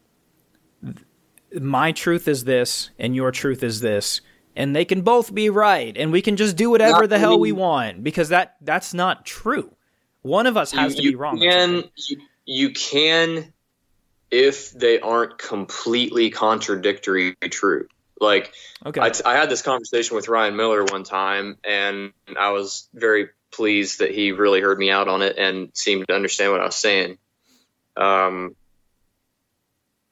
my truth is this and your truth is this and they can both be right and we can just do whatever not the hell we want because that that's not true. One of us has you, to be wrong. Can, you, you can if they aren't completely contradictory true. Like, okay. I, I had this conversation with Ryan Miller one time, and I was very pleased that he really heard me out on it and seemed to understand what I was saying. Um,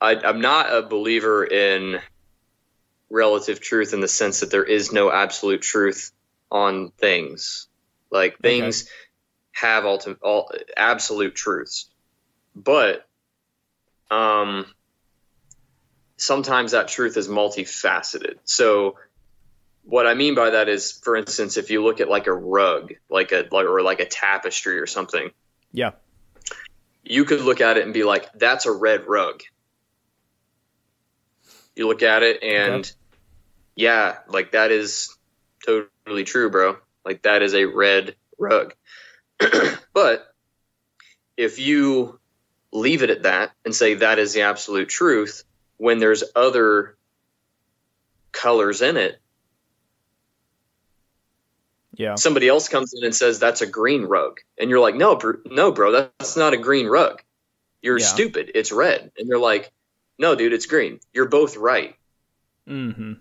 I, I'm not a believer in relative truth in the sense that there is no absolute truth on things. Like things okay. have ultimate, all, absolute truths, but um, sometimes that truth is multifaceted. So what I mean by that is, for instance, if you look at like a rug, like a like, or like a tapestry or something, yeah, you could look at it and be like, "That's a red rug." You look at it and, okay. yeah, like that is totally true, bro. Like that is a red rug. but if you leave it at that and say that is the absolute truth when there's other colors in it yeah. somebody else comes in and says that's a green rug. And you're like no bro, no bro that's not a green rug. You're yeah. stupid. It's red. And they're like no dude it's green. You're both right. Mm-hmm.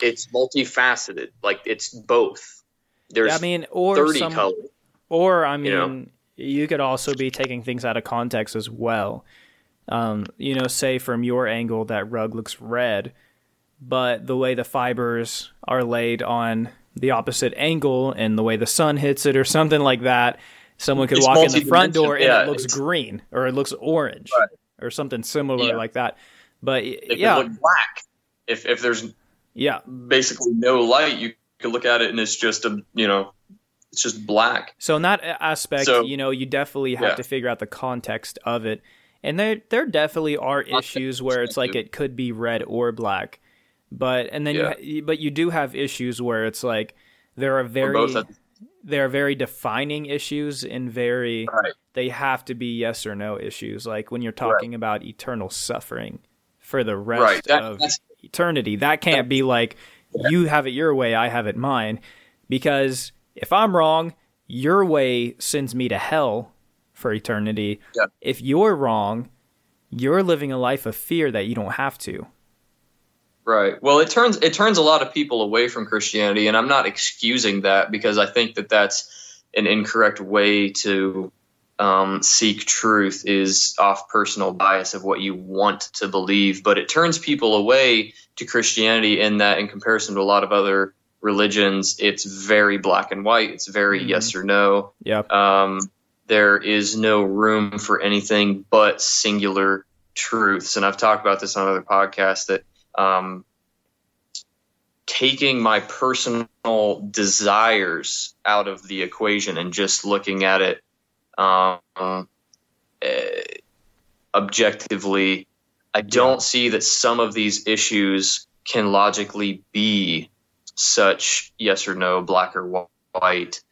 it's multifaceted. Like it's both. There's yeah, i mean or 30 some, colors. or i mean you know? you could also be taking things out of context as well. Um, you know, say from your angle that rug looks red, but the way the fibers are laid on the opposite angle and the way the sun hits it or something like that, someone could it's walk in the front door and yeah, it looks green or it looks orange right. or something similar yeah. like that. But it yeah, look black. If if there's yeah basically no light, you could look at it and it's just a you know it's just black. So in that aspect, so, you know, you definitely have yeah. to figure out the context of it. And there there definitely are issues where it's like it could be red or black. But and then yeah. you but you do have issues where it's like there are very there are very defining issues and very right. they have to be yes or no issues like when you're talking right. about eternal suffering for the rest right. that, of eternity that can't be like yeah. you have it your way i have it mine because if I'm wrong, your way sends me to hell for eternity. Yeah. If you're wrong, you're living a life of fear that you don't have to. Right. Well, it turns it turns a lot of people away from Christianity, and I'm not excusing that because I think that that's an incorrect way to um, seek truth is off personal bias of what you want to believe. But it turns people away to Christianity in that, in comparison to a lot of other religions, it's very black and white. It's very mm-hmm. yes or no. Yeah. Um, there is no room for anything but singular truths. And I've talked about this on other podcasts that um, taking my personal desires out of the equation and just looking at it um, uh, objectively, I don't see that some of these issues can logically be such yes or no, black or white,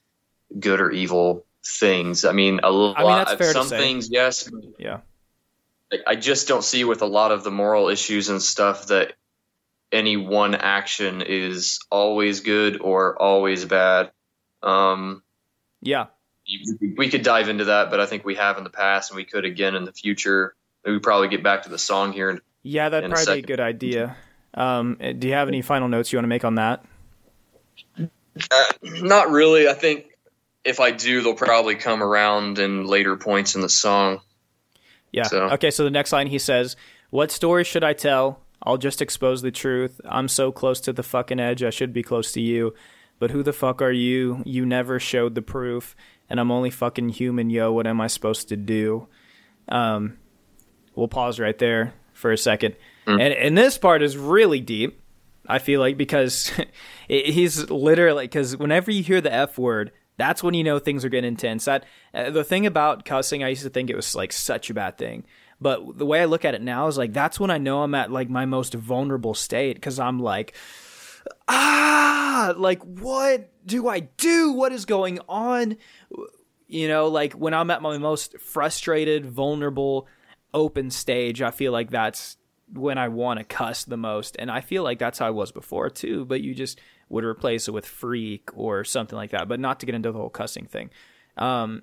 good or evil things. I mean, a lot. I mean, some things, yes. Yeah. I just don't see with a lot of the moral issues and stuff that any one action is always good or always bad. Um, yeah, we could dive into that, but I think we have in the past, and we could again in the future. We probably get back to the song here. In, yeah, that'd probably a be a good idea. Um, do you have any final notes you want to make on that? Uh, not really. I think if I do, they'll probably come around in later points in the song. Yeah. So. Okay. So the next line he says, "What story should I tell? I'll just expose the truth. I'm so close to the fucking edge. I should be close to you, but who the fuck are you? You never showed the proof, and I'm only fucking human. Yo, what am I supposed to do?" Um, we'll pause right there for a second, mm. and and this part is really deep. I feel like because he's literally because whenever you hear the f word that's when you know things are getting intense. That uh, the thing about cussing, I used to think it was like such a bad thing, but the way I look at it now is like that's when I know I'm at like my most vulnerable state because I'm like, ah, like what do I do? What is going on? You know, like when I'm at my most frustrated, vulnerable, open stage, I feel like that's when I want to cuss the most, and I feel like that's how I was before too. But you just would replace it with freak or something like that. But not to get into the whole cussing thing. Um,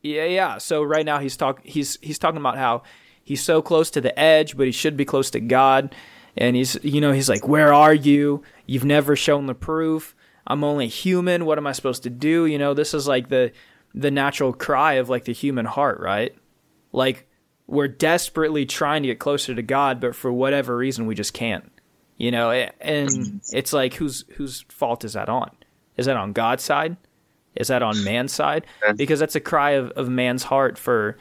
yeah, yeah. So right now he's talk he's he's talking about how he's so close to the edge, but he should be close to God. And he's you know he's like, where are you? You've never shown the proof. I'm only human. What am I supposed to do? You know, this is like the the natural cry of like the human heart, right? Like we're desperately trying to get closer to God, but for whatever reason we just can't. You know, and it's like whose whose fault is that on? Is that on God's side? Is that on man's side? Because that's a cry of, of man's heart for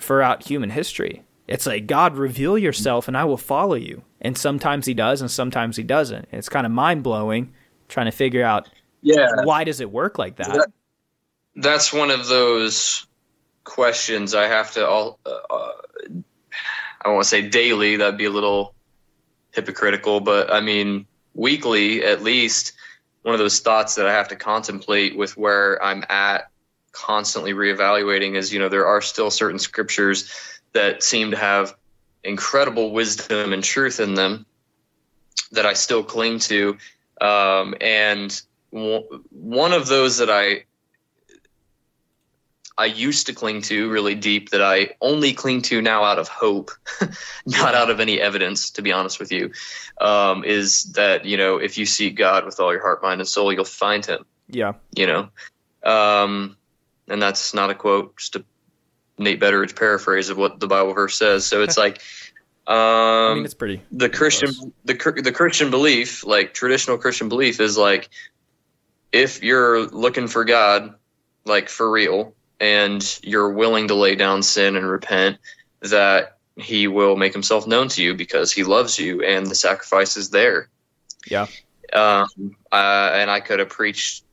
throughout human history. It's like God reveal yourself and I will follow you. And sometimes he does and sometimes he doesn't. It's kind of mind blowing trying to figure out yeah why does it work like that? that that's one of those questions I have to all uh, uh I to say daily that'd be a little hypocritical, but I mean, weekly at least, one of those thoughts that I have to contemplate with where I'm at, constantly reevaluating is, you know, there are still certain scriptures that seem to have incredible wisdom and truth in them that I still cling to. Um, and w- one of those that I I used to cling to really deep that I only cling to now out of hope, not out of any evidence, to be honest with you, um, is that, you know, if you seek God with all your heart, mind, and soul, you'll find him. Yeah. You know, um, and that's not a quote, just a Nate Betteridge paraphrase of what the Bible verse says. So it's like, um, I mean, it's pretty the Christian, the, the Christian belief, like traditional Christian belief is like, if you're looking for God, like for real, and you're willing to lay down sin and repent, that he will make himself known to you because he loves you and the sacrifice is there. Yeah. Um, uh, and I could have preached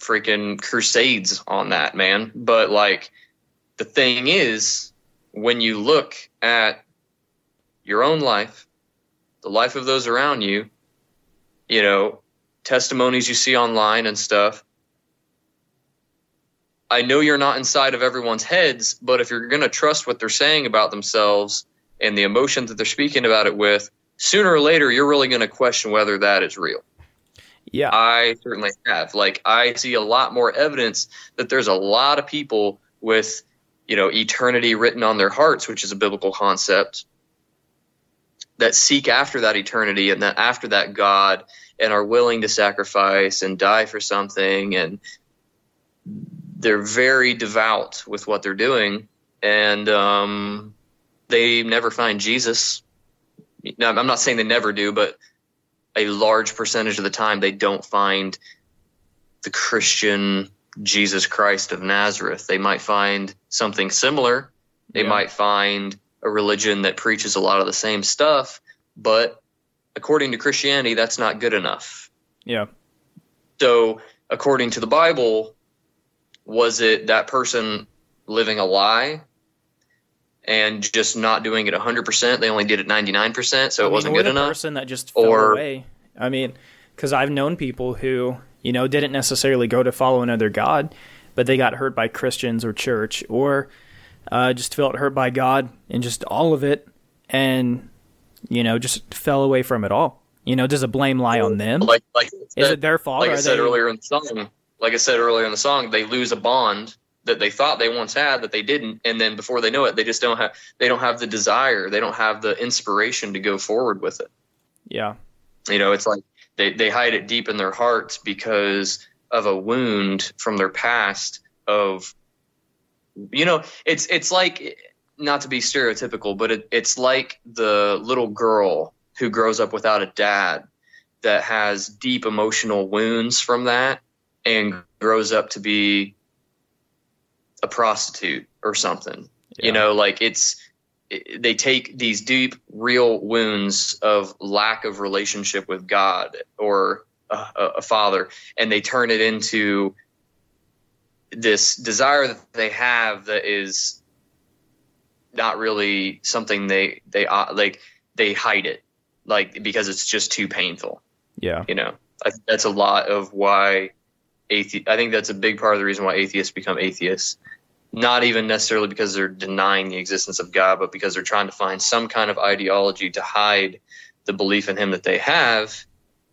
freaking crusades on that, man. But like, the thing is, when you look at your own life, the life of those around you, you know, testimonies you see online and stuff, I know you're not inside of everyone's heads, but if you're going to trust what they're saying about themselves and the emotion that they're speaking about it with, sooner or later you're really going to question whether that is real. Yeah. I certainly have. Like I see a lot more evidence that there's a lot of people with, you know, eternity written on their hearts, which is a biblical concept that seek after that eternity and that after that God and are willing to sacrifice and die for something and they're very devout with what they're doing, and um, they never find Jesus. Now, I'm not saying they never do, but a large percentage of the time they don't find the Christian Jesus Christ of Nazareth. They might find something similar. They Yeah. might find a religion that preaches a lot of the same stuff, but according to Christianity, that's not good enough. Yeah. So, according to the Bible, was it that person living a lie and just not doing it 100%? They only did it 99%, so I it mean, wasn't or good the enough? person that just fell Or- away. I mean, because I've known people who you know didn't necessarily go to follow another god, but they got hurt by Christians or church, or uh, just felt hurt by God and just all of it, and you know just fell away from it all. You know, does the blame lie on them? Like, like, Is it their fault? like I said they, earlier in the song, like I said earlier in the song, they lose a bond that they thought they once had that they didn't, and then before they know it, they just don't have they don't have the desire, they don't have the inspiration to go forward with it. Yeah, You know, it's like they they hide it deep in their hearts because of a wound from their past of you know, it's it's like not to be stereotypical, but it, it's like the little girl who grows up without a dad that has deep emotional wounds from that and grows up to be a prostitute or something. yeah. You know, like it's they take these deep, real wounds of lack of relationship with God or a, a, father, and they turn it into this desire that they have that is not really something they they uh, like they hide it like because it's just too painful yeah, you know I that's a lot of why athe- i think that's a big part of the reason why atheists become atheists. Not even necessarily because they're denying the existence of god but because they're trying to find some kind of ideology to hide the belief in him that they have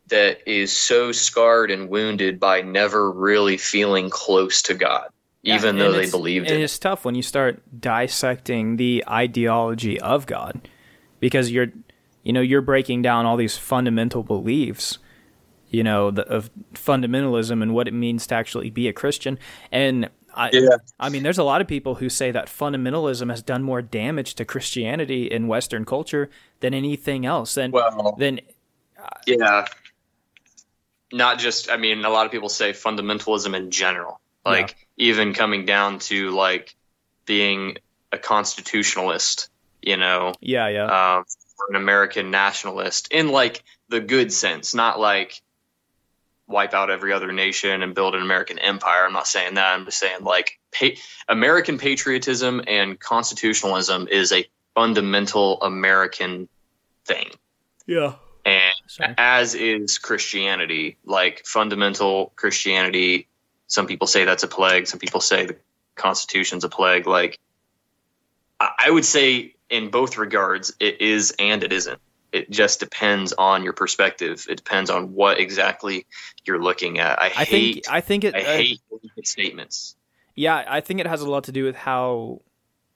that is so scarred and wounded by never really feeling close to god Yeah, even and though they believed and it. it's tough when you start dissecting the ideology of God, because you're, you know, you're breaking down all these fundamental beliefs, you know, the, of fundamentalism and what it means to actually be a Christian. And I, Yeah. I mean, there's a lot of people who say that fundamentalism has done more damage to Christianity in Western culture than anything else. And well than Yeah. Not just I mean a lot of people say fundamentalism in general. Like even coming down to like being a constitutionalist, you know, yeah, yeah, um, an American nationalist in like the good sense, not like wipe out every other nation and build an American empire. I'm not saying that. I'm just saying like pa- American patriotism and constitutionalism is a fundamental American thing yeah. and Sorry. as is Christianity, like fundamental Christianity. Some people say that's a plague. Some people say the Constitution's a plague. Like, I I would say in both regards, it is and it isn't. It just depends on your perspective. It depends on what exactly you're looking at. I, I hate. think I think it. I uh, hate statements. Yeah, I think it has a lot to do with how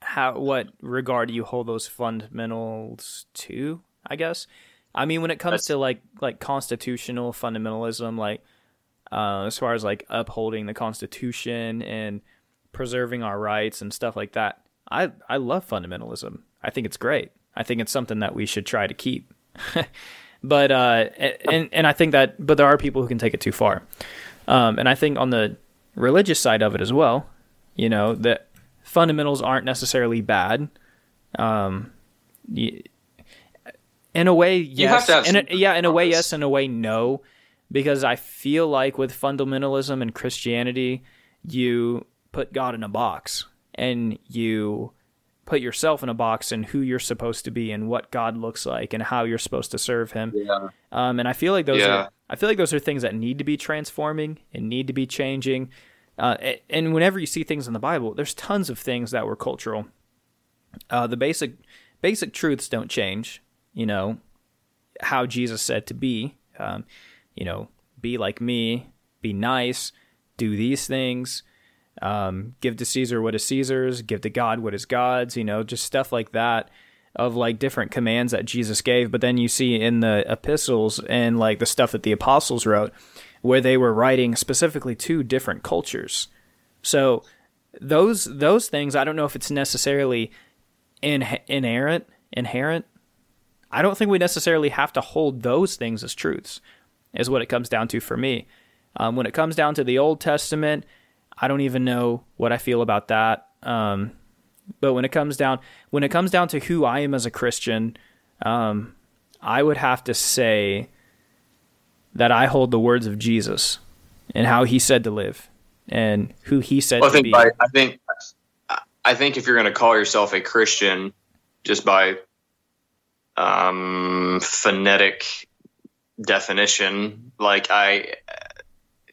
how what regard you hold those fundamentals to, I guess. I mean when it comes That's- to like like constitutional fundamentalism like uh as far as like upholding the constitution and preserving our rights and stuff like that. I I love fundamentalism. I think it's great. I think it's something that we should try to keep. but uh and and I think that but there are people who can take it too far. Um and I think on the religious side of it as well, you know, that fundamentals aren't necessarily bad. Um y- in a way, yes. have to have in a, yeah, in a way, yes. In a way, no. Because I feel like with fundamentalism and Christianity, you put God in a box and you put yourself in a box and who you're supposed to be and what God looks like and how you're supposed to serve Him. Yeah. Um, and I feel like those Yeah. are I feel like those are things that need to be transforming and need to be changing. Uh, and whenever you see things in the Bible, there's tons of things that were cultural. Uh, the basic basic truths don't change. You know how Jesus said to be. Um, you know, be like me, be nice, do these things. Um, give to Caesar what is Caesar's, give to God what is God's. You know, just stuff like that of like different commands that Jesus gave. But then you see in the epistles and like the stuff that the apostles wrote, where they were writing specifically to different cultures. So those those things, I don't know if it's necessarily in, inherent inherent. I don't think we necessarily have to hold those things as truths. Is what it comes down to for me. Um, when it comes down to the Old Testament, I don't even know what I feel about that. Um, but when it comes down when it comes down to who I am as a Christian, um, I would have to say that I hold the words of Jesus and how he said to live and who he said well, I to think be. by, I think I think if you're going to call yourself a Christian just by um, phonetic definition, like I,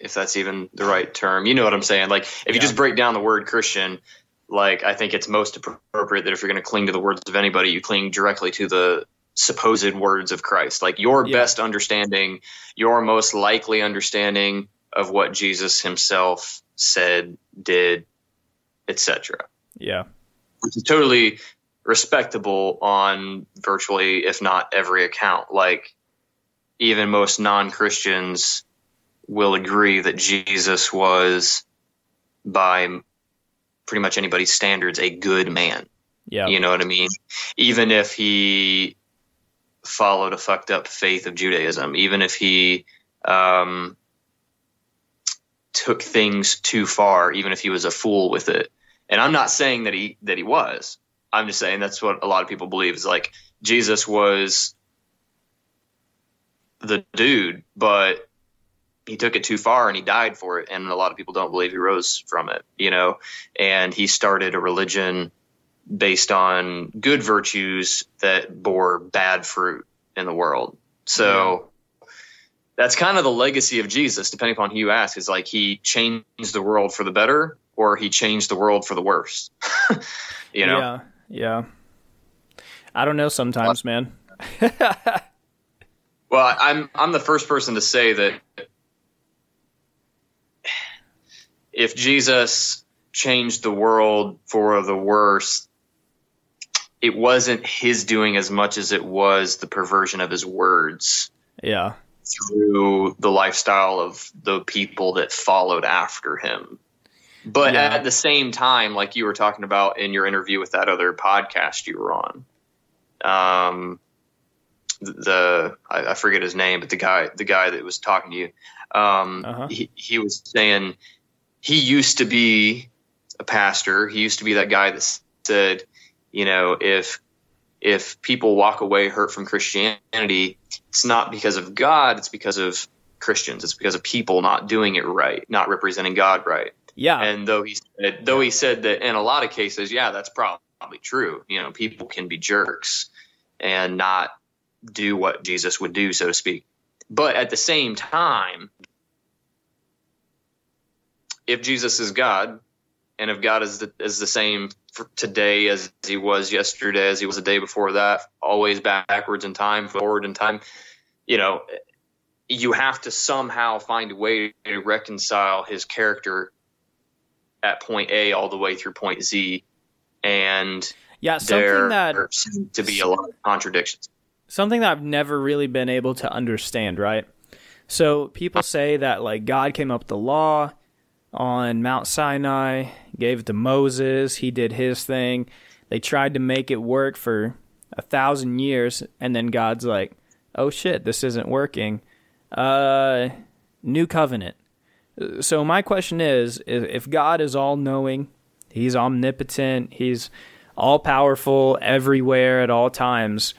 if that's even the right term, you know what I'm saying. Like if you Yeah. just break down the word Christian, like I think it's most appropriate that if you're going to cling to the words of anybody, you cling directly to the supposed words of Christ, like your Yeah. best understanding, your most likely understanding of what Jesus Himself said, did, etc yeah. which is totally respectable on virtually, if not every account. Like, even most non Christians will agree that Jesus was, by pretty much anybody's standards, a good man. Yeah. You know what I mean? Even if he followed a fucked up faith of Judaism, even if he um, took things too far, even if he was a fool with it. And I'm not saying that he that he was. I'm just saying that's what a lot of people believe is like Jesus was the dude, but he took it too far and he died for it. And a lot of people don't believe he rose from it, you know. And he started a religion based on good virtues that bore bad fruit in the world. So that's kind of the legacy of Jesus, depending upon who you ask, is like he changed the world for the better or he changed the world for the worse. you know? Yeah. Yeah. I don't know sometimes, man. Well, I'm I'm the first person to say that if Jesus changed the world for the worse, it wasn't his doing as much as it was the perversion of his words Yeah. through the lifestyle of the people that followed after him. But Yeah. at the same time, like you were talking about in your interview with that other podcast you were on, um, the I, I forget his name, but the guy the guy that was talking to you, um, Uh-huh. he, he was saying he used to be a pastor. He used to be that guy that said, you know, if if people walk away hurt from Christianity, it's not because of God, it's because of Christians. It's because of people not doing it right, not representing God right. Yeah. And though he said, though he said that in a lot of cases, yeah, that's probably true. You know, people can be jerks and not do what Jesus would do, so to speak. But at the same time, if Jesus is God, and if God is the, is the same for today as he was yesterday, as he was the day before that, always backwards in time, forward in time, you know, you have to somehow find a way to reconcile his character at point A all the way through point Z, and yeah. Something there that seem to be a lot of contradictions. something that I've never really been able to understand, right? So people say that like God came up with the law on Mount Sinai, gave it to Moses, he did his thing. They tried to make it work for a thousand years, and then God's like, "Oh shit, this isn't working." Uh, new covenant. So my question is, if God is all knowing, he's omnipotent, he's all powerful everywhere at all times,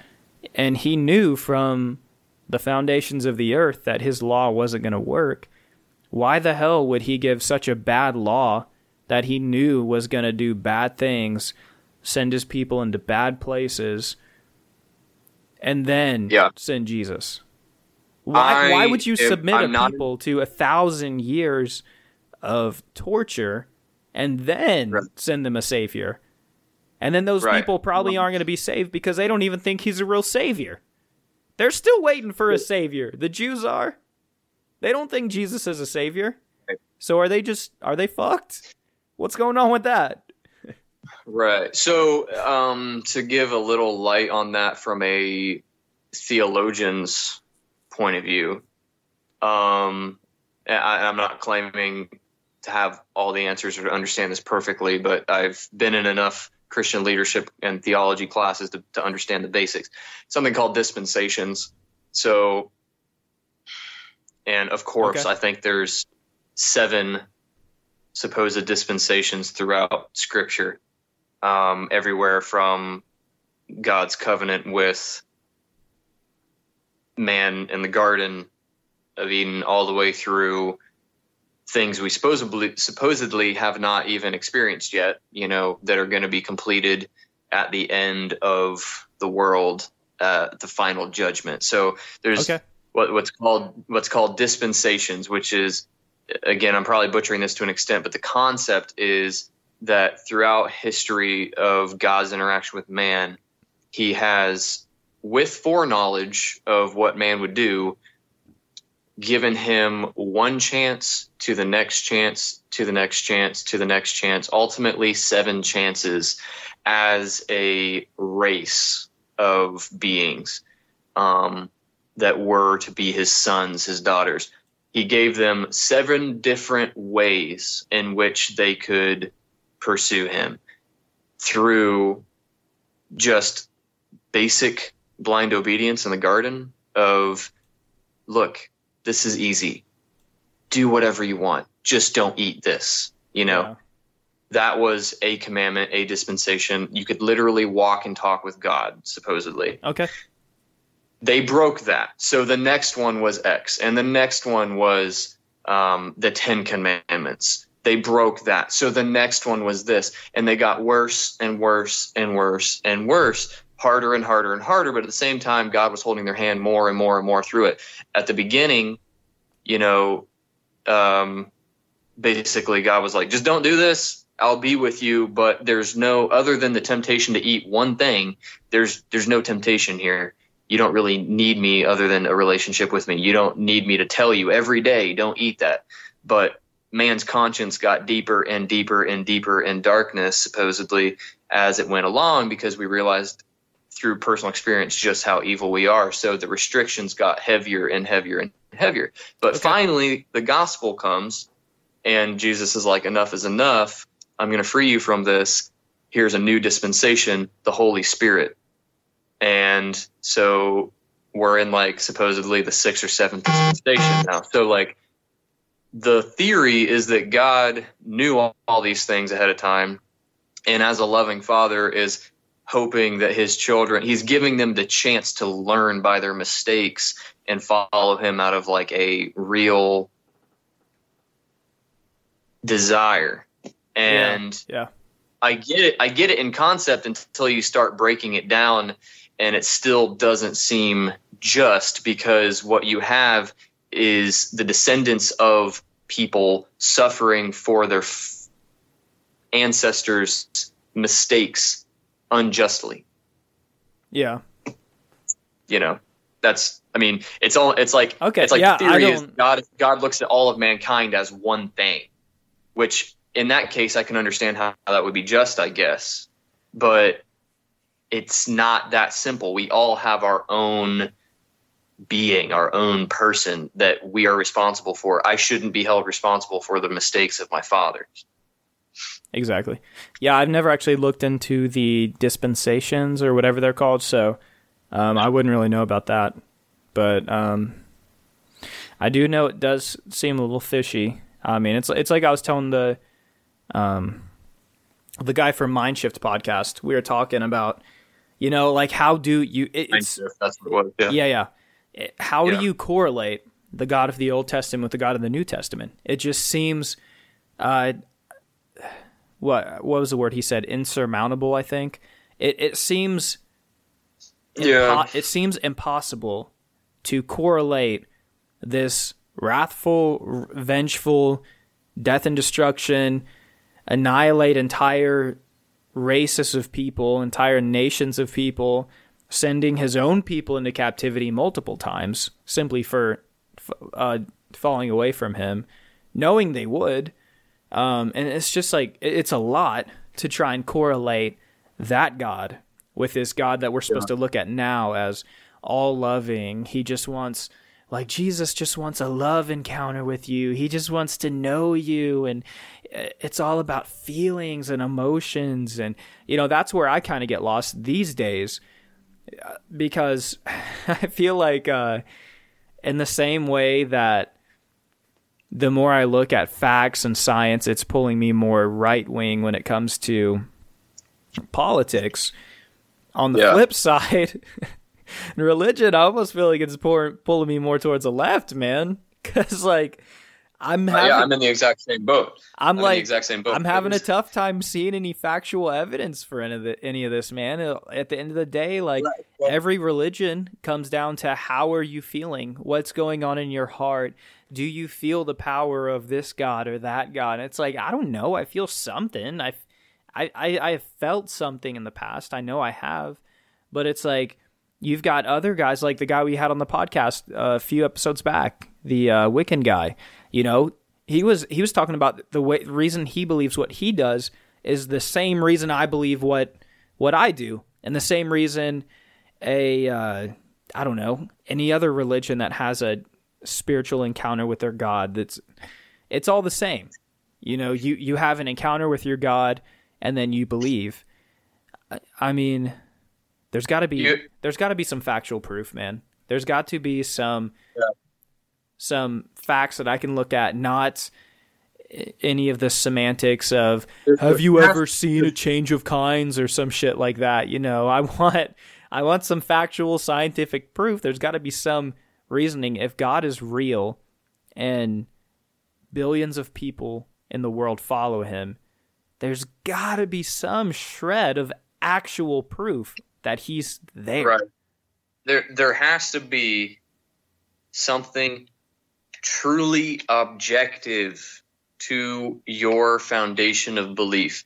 and he knew from the foundations of the earth that his law wasn't going to work, why the hell would he give such a bad law that he knew was going to do bad things, send his people into bad places, and then Yeah. send Jesus? Why, I why would you submit I'm a not- people to a thousand years of torture and then Right. send them a savior? And then those Right. people probably aren't going to be saved because they don't even think he's a real savior. They're still waiting for a savior. The Jews are. They don't think Jesus is a savior. So are they just are they fucked? What's going on with that? Right. So, um, to give a little light on that from a theologian's point of view, um, I, I'm not claiming to have all the answers or to understand this perfectly, but I've been in enough Christian leadership and theology classes to, to understand the basics. Something called dispensations. So, and of course, Okay. I think there's seven supposed dispensations throughout Scripture, um, everywhere from God's covenant with man in the Garden of Eden all the way through things we supposedly supposedly have not even experienced yet, you know, that are going to be completed at the end of the world, uh, the final judgment. So there's Okay. What, what's called what's called dispensations, which is again, I'm probably butchering this to an extent, but the concept is that throughout history of God's interaction with man, he has, with foreknowledge of what man would do, given him one chance to the next chance to the next chance to the next chance, ultimately seven chances as a race of beings. Um, that were to be his sons, his daughters. He gave them seven different ways in which they could pursue him through just basic blind obedience in the garden of look this is easy do whatever you want just don't eat this you know Yeah. that was a commandment a dispensation you could literally walk and talk with god supposedly Okay. They broke that. So the next one was X, and the next one was um, the Ten Commandments. They broke that. So the next one was this, and they got worse and worse and worse and worse, harder and harder and harder. But at the same time, God was holding their hand more and more and more through it. At the beginning, you know, um, basically God was like, just don't do this. I'll be with you, but there's no other than the temptation to eat one thing. There's there's no temptation here you don't really need me other than a relationship with me. You don't need me to tell you every day, don't eat that. But man's conscience got deeper and deeper and deeper in darkness, supposedly, as it went along, because we realized through personal experience just how evil we are. So the restrictions got heavier and heavier and heavier. But Okay. finally, the gospel comes, and Jesus is like, enough is enough. I'm going to free you from this. Here's a new dispensation, the Holy Spirit and so we're in like supposedly the sixth or seventh dispensation now. So like the theory is that God knew all, all these things ahead of time, and as a loving father is hoping that his children he's giving them the chance to learn by their mistakes and follow him out of like a real desire and Yeah. I get it. I get it in concept until you start breaking it down, and it still doesn't seem just because what you have is the descendants of people suffering for their f- ancestors' mistakes unjustly. Yeah. You know, that's. I mean, it's all. It's like Okay, It's like yeah, the theory is God. God looks at all of mankind as one thing, which in that case I can understand how, how that would be just, I guess. But it's not that simple. We all have our own being, our own person that we are responsible for. I shouldn't be held responsible for the mistakes of my father. Exactly. Yeah, I've never actually looked into the dispensations or whatever they're called, so um, I wouldn't really know about that. But um, I do know it does seem a little fishy. I mean, it's it's like I was telling the um, the guy from Mindshift podcast. We were talking about, you know, like how do you? It, it's That's what it was. Yeah. yeah, yeah. It- How Yeah. do you correlate the God of the Old Testament with the God of the New Testament? It just seems, uh, what what was the word he said? Insurmountable. I think it it seems, Yeah. impo- it seems impossible to correlate this wrathful, vengeful, death and destruction, annihilate entire races of people, entire nations of people, sending his own people into captivity multiple times simply for uh, falling away from him, knowing they would. Um, and it's just like it's a lot to try and correlate that God with this God that we're supposed to look at now as all loving. He just wants like Jesus just wants a love encounter with you. He just wants to know you and uh, it's all about feelings and emotions and you know that's where I kind of get lost these days uh, because I feel like uh in the same way that the more I look at facts and science, it's pulling me more right wing when it comes to politics. On the Yeah. flip side, religion, I almost feel like it's pour, pulling me more towards the left, man. Because like I'm Uh, having, yeah, I'm in the exact same boat. I'm I'm in like the exact same boat. I'm having a tough time seeing any factual evidence for any of, the, any of this, man. Uh, At the end of the day, like Right, every religion comes down to how are you feeling? What's going on in your heart? Do you feel the power of this God or that God? And it's like I don't know. I feel something. I, I, I, I have felt something in the past. I know I have, but it's like you've got other guys like the guy we had on the podcast a few episodes back, the uh, Wiccan guy. You know, he was he was talking about the way reason he believes what he does is the same reason I believe what what I do, and the same reason a uh, I don't know any other religion that has a spiritual encounter with their God. That's it's all the same. You know, you you have an encounter with your God, and then you believe. I, I mean, there's got to be You- there's got to be some factual proof, man. There's got to be some Yeah. some facts that I can look at, not any of the semantics of have you ever seen a change of kinds or some shit like that. You know, I want I want some factual scientific proof. There's got to be some reasoning if God is real and billions of people in the world follow him. There's got to be some shred of actual proof that he's there. Right. There, there has to be something truly objective to your foundation of belief.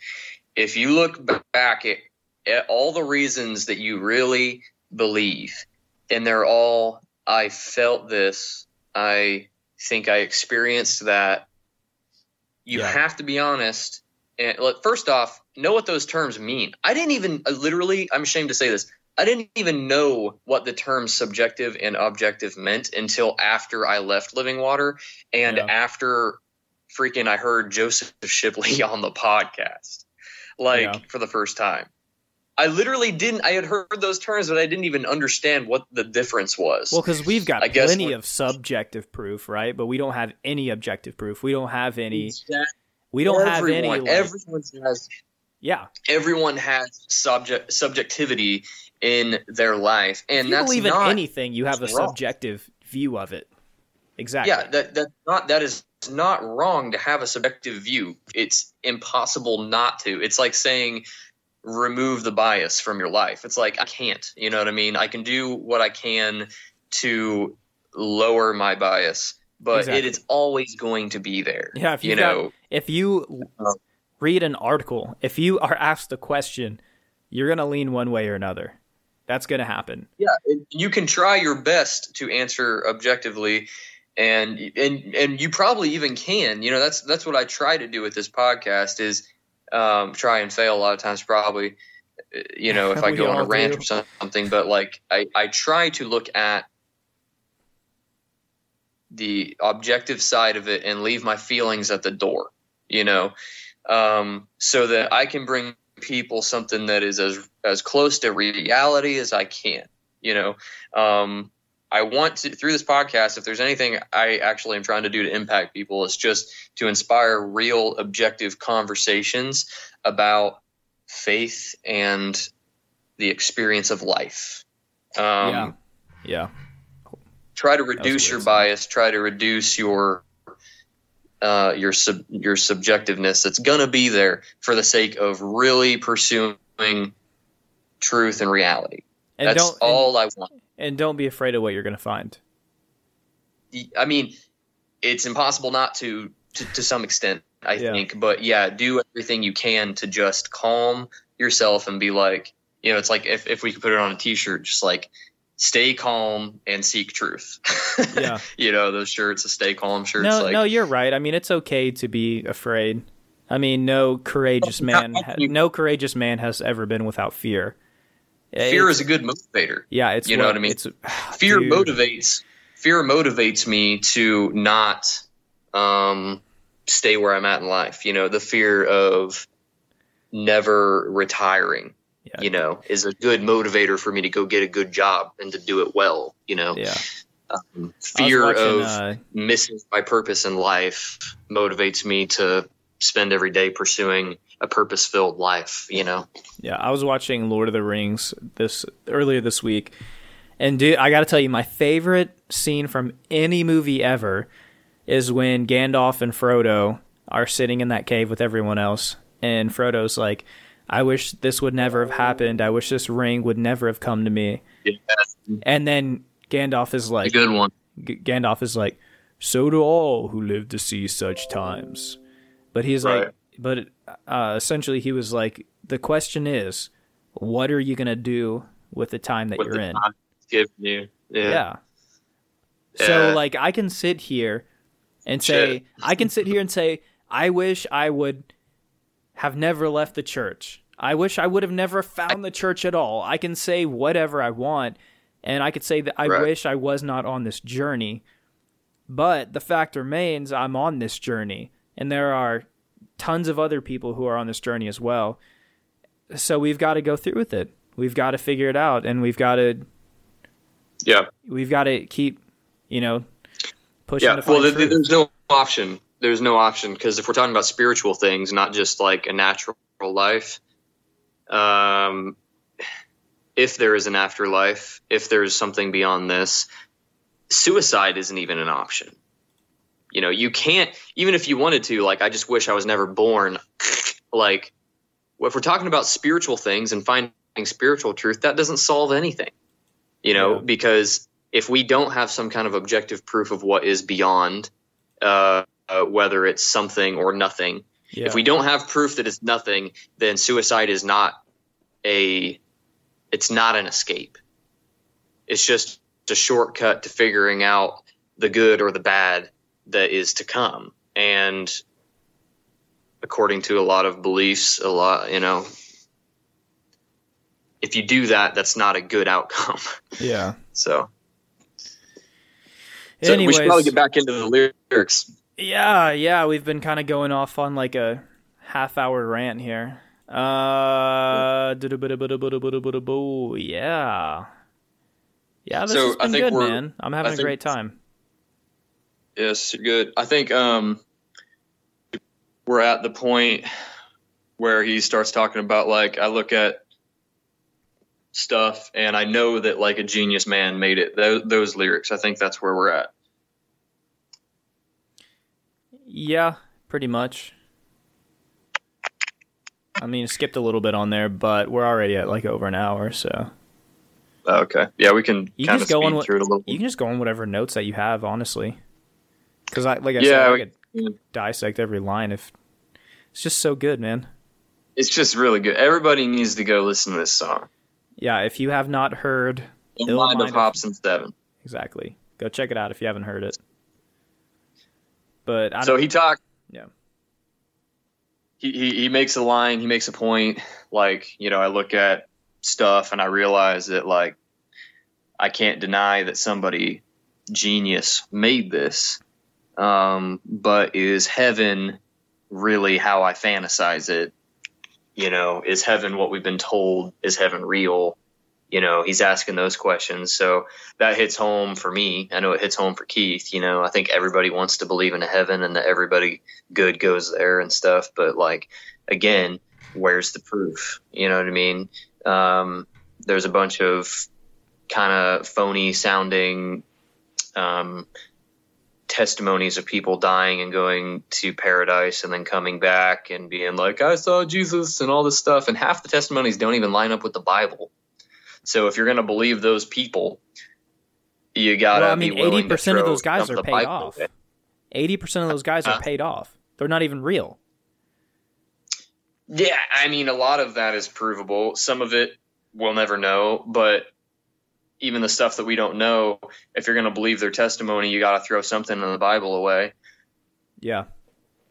If you look back at, at all the reasons that you really believe, and they're all, I felt this, I think I experienced that, you Yeah. have to be honest. And look, first off, know what those terms mean. I didn't even, literally, I'm ashamed to say this. I didn't even know what the terms subjective and objective meant until after I left Living Water and Yeah. after freaking I heard Joseph Shipley on the podcast, like Yeah. for the first time. I literally didn't. I had heard those terms, but I didn't even understand what the difference was. Well, because we've got I plenty of subjective proof, right? But we don't have any objective proof. We don't have any. Exactly. We don't have any. Like, everyone has yeah, everyone has subject subjectivity in their life, and if you that's believe in anything, you have a wrong. subjective view of it. Exactly. Yeah, that that not that is not wrong to have a subjective view. It's impossible not to. It's like saying remove the bias from your life. It's like I can't. You know what I mean? I can do what I can to lower my bias, but Exactly. it is always going to be there. Yeah, if you you've got- know. If you Uh, read an article, if you are asked a question, you're gonna lean one way or another. That's gonna happen. Yeah, you can try your best to answer objectively, and and and you probably even can. You know, that's that's what I try to do with this podcast is um, try and fail a lot of times. Probably, you know, if I go on a rant do. or something, but like I I try to look at the objective side of it and leave my feelings at the door. You know, um, so that I can bring people something that is as as close to reality as I can. You know, um, I want to through this podcast. If there's anything I actually am trying to do to impact people, it's just to inspire real, objective conversations about faith and the experience of life. Um, yeah. Yeah. try to reduce your bias try to reduce your uh, your sub, your subjectiveness that's going to be there for the sake of really pursuing truth and reality And that's don't all i want and, and don't be afraid of what you're gonna find. i mean it's impossible not to to, to some extent i Yeah. think but yeah do everything you can to just calm yourself and be like you know it's like if, if we could put it on a t-shirt just like stay calm and seek truth Yeah. you know those shirts the stay calm shirts No, like no, you're right. I mean, it's okay to be afraid. I mean, no courageous man, how ha- can you- no courageous man has ever been without fear. fear It's- is a good motivator yeah, it's you know what I mean? It's fear dude. motivates fear motivates me to not um stay where i'm at in life you know the fear of never retiring Yeah. you know is a good motivator for me to go get a good job and to do it well you know Yeah, um, fear watching, of uh, missing my purpose in life motivates me to spend every day pursuing a purpose filled life. You know, Yeah, I was watching Lord of the Rings this earlier this week, and dude, I got to tell you, my favorite scene from any movie ever is when Gandalf and Frodo are sitting in that cave with everyone else, and Frodo's like, "I wish this would never have happened. I wish this ring would never have come to me." yeah, And then Gandalf is a like, good one. G- Gandalf is like, "So do all who live to see such times." But he's like, but uh, essentially, he was like, the question is, what are you gonna do with the time that With you're in? given you, yeah. Yeah. So Yeah. like, I can sit here and say. I can sit here and say, I wish I would have never left the church. I wish I would have never found the church at all. I can say whatever I want, and I could say that I Right. wish I was not on this journey. But the fact remains, I'm on this journey, and there are tons of other people who are on this journey as well. So we've got to go through with it. We've got to figure it out, and we've got to yeah, we've got to keep, you know, pushing yeah. Well, there, there's no option. There's no option because if we're talking about spiritual things, not just like a natural life, um, if there is an afterlife, if there's something beyond this, suicide isn't even an option. You know, you can't even if you wanted to. Like, I just wish I was never born. like, if we're talking about spiritual things and finding spiritual truth, that doesn't solve anything. You know, Yeah. because if we don't have some kind of objective proof of what is beyond, uh, uh, whether it's something or nothing, yeah. if we don't have proof that it's nothing, then suicide is not a it's not an escape. It's just a shortcut to figuring out the good or the bad that is to come. And according to a lot of beliefs, a lot, you know, if you do that, that's not a good outcome. yeah. so, so Anyways, we should probably get back into the lyrics. Yeah, yeah, we've been kind of going off on like a half hour rant here. Uh, yeah, yeah. This So, has I been think good, we're- man. I'm having I a think- great time. Yes, good. I think um, we're at the point where he starts talking about like I look at stuff and I know that like a genius man made it. Those, those lyrics. I think that's where we're at. Yeah, pretty much. I mean, skipped a little bit on there, but we're already at like over an hour, so Okay. Yeah, we can You kind just of go on what- through it a little. you can just go on whatever notes that you have, honestly. Because I, like I Yeah, said, I we- could dissect every line if it's just so good, man. It's just really good. Everybody needs to go listen to this song. Yeah, if you have not heard Ill Mind of and Seven. exactly, go check it out if you haven't heard it. But I So he talked. Yeah. He, he he makes a line. He makes a point. Like you know, I look at stuff and I realize that like I can't deny that somebody genius made this. Um, but is heaven really how I fantasize it? You know, is heaven what we've been told? Is heaven real? You know, he's asking those questions. So that hits home for me. I know it hits home for Keith. You know, I think everybody wants to believe in a heaven and that everybody good goes there and stuff. But like, again, where's the proof? You know what I mean? Um, there's a bunch of kind of phony sounding um, testimonies of people dying and going to paradise and then coming back and being like, I saw Jesus and all this stuff. And half the testimonies don't even line up with the Bible. So if you're going to believe those people, you gotta well, I mean, eighty percent of those guys are paid off. Eighty percent of those guys are paid off. They're not even real. Yeah, I mean, a lot of that is provable. Some of it we'll never know, but even the stuff that we don't know, if you're going to believe their testimony, you got to throw something in the Bible away, Yeah,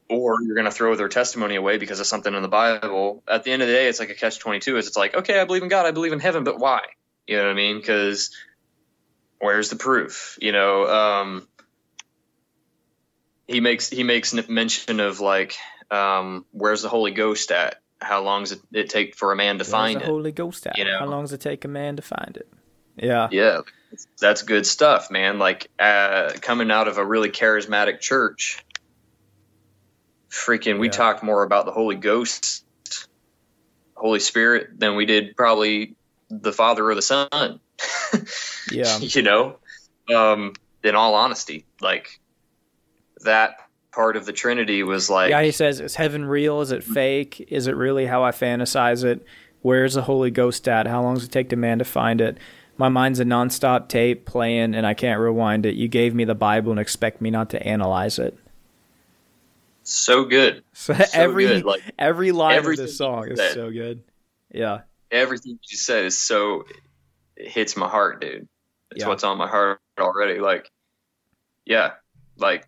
or you're going to throw their testimony away because of something in the Bible. At the end of the day, it's like a catch twenty two. Is it's like, okay, I believe in God, I believe in heaven, but why? You know what I mean? Because where's the proof? You know, um, he makes he makes mention of like, um, where's the Holy Ghost at? How long does it, it take for a man to Where's find the it? Holy Ghost at? you know? How long does it take a man to find it? Yeah, Yeah, that's good stuff, man. Like uh, coming out of a really charismatic church, freaking, we Yeah. talked more about the Holy Ghost, Holy Spirit than we did probably the Father or the Son. Yeah. you know, um, in all honesty, like that part of the Trinity was like, yeah, he says, is heaven real? Is it fake? Is it really how I fantasize it? Where's the Holy Ghost at? How long does it take to man to find it? My mind's a nonstop tape playing and I can't rewind it. You gave me the Bible and expect me not to analyze it. So good. So, So every good, like, every line of this song is so good. Yeah. Everything you just said is so it hits my heart, dude. It's Yeah. what's on my heart already. Like, yeah, like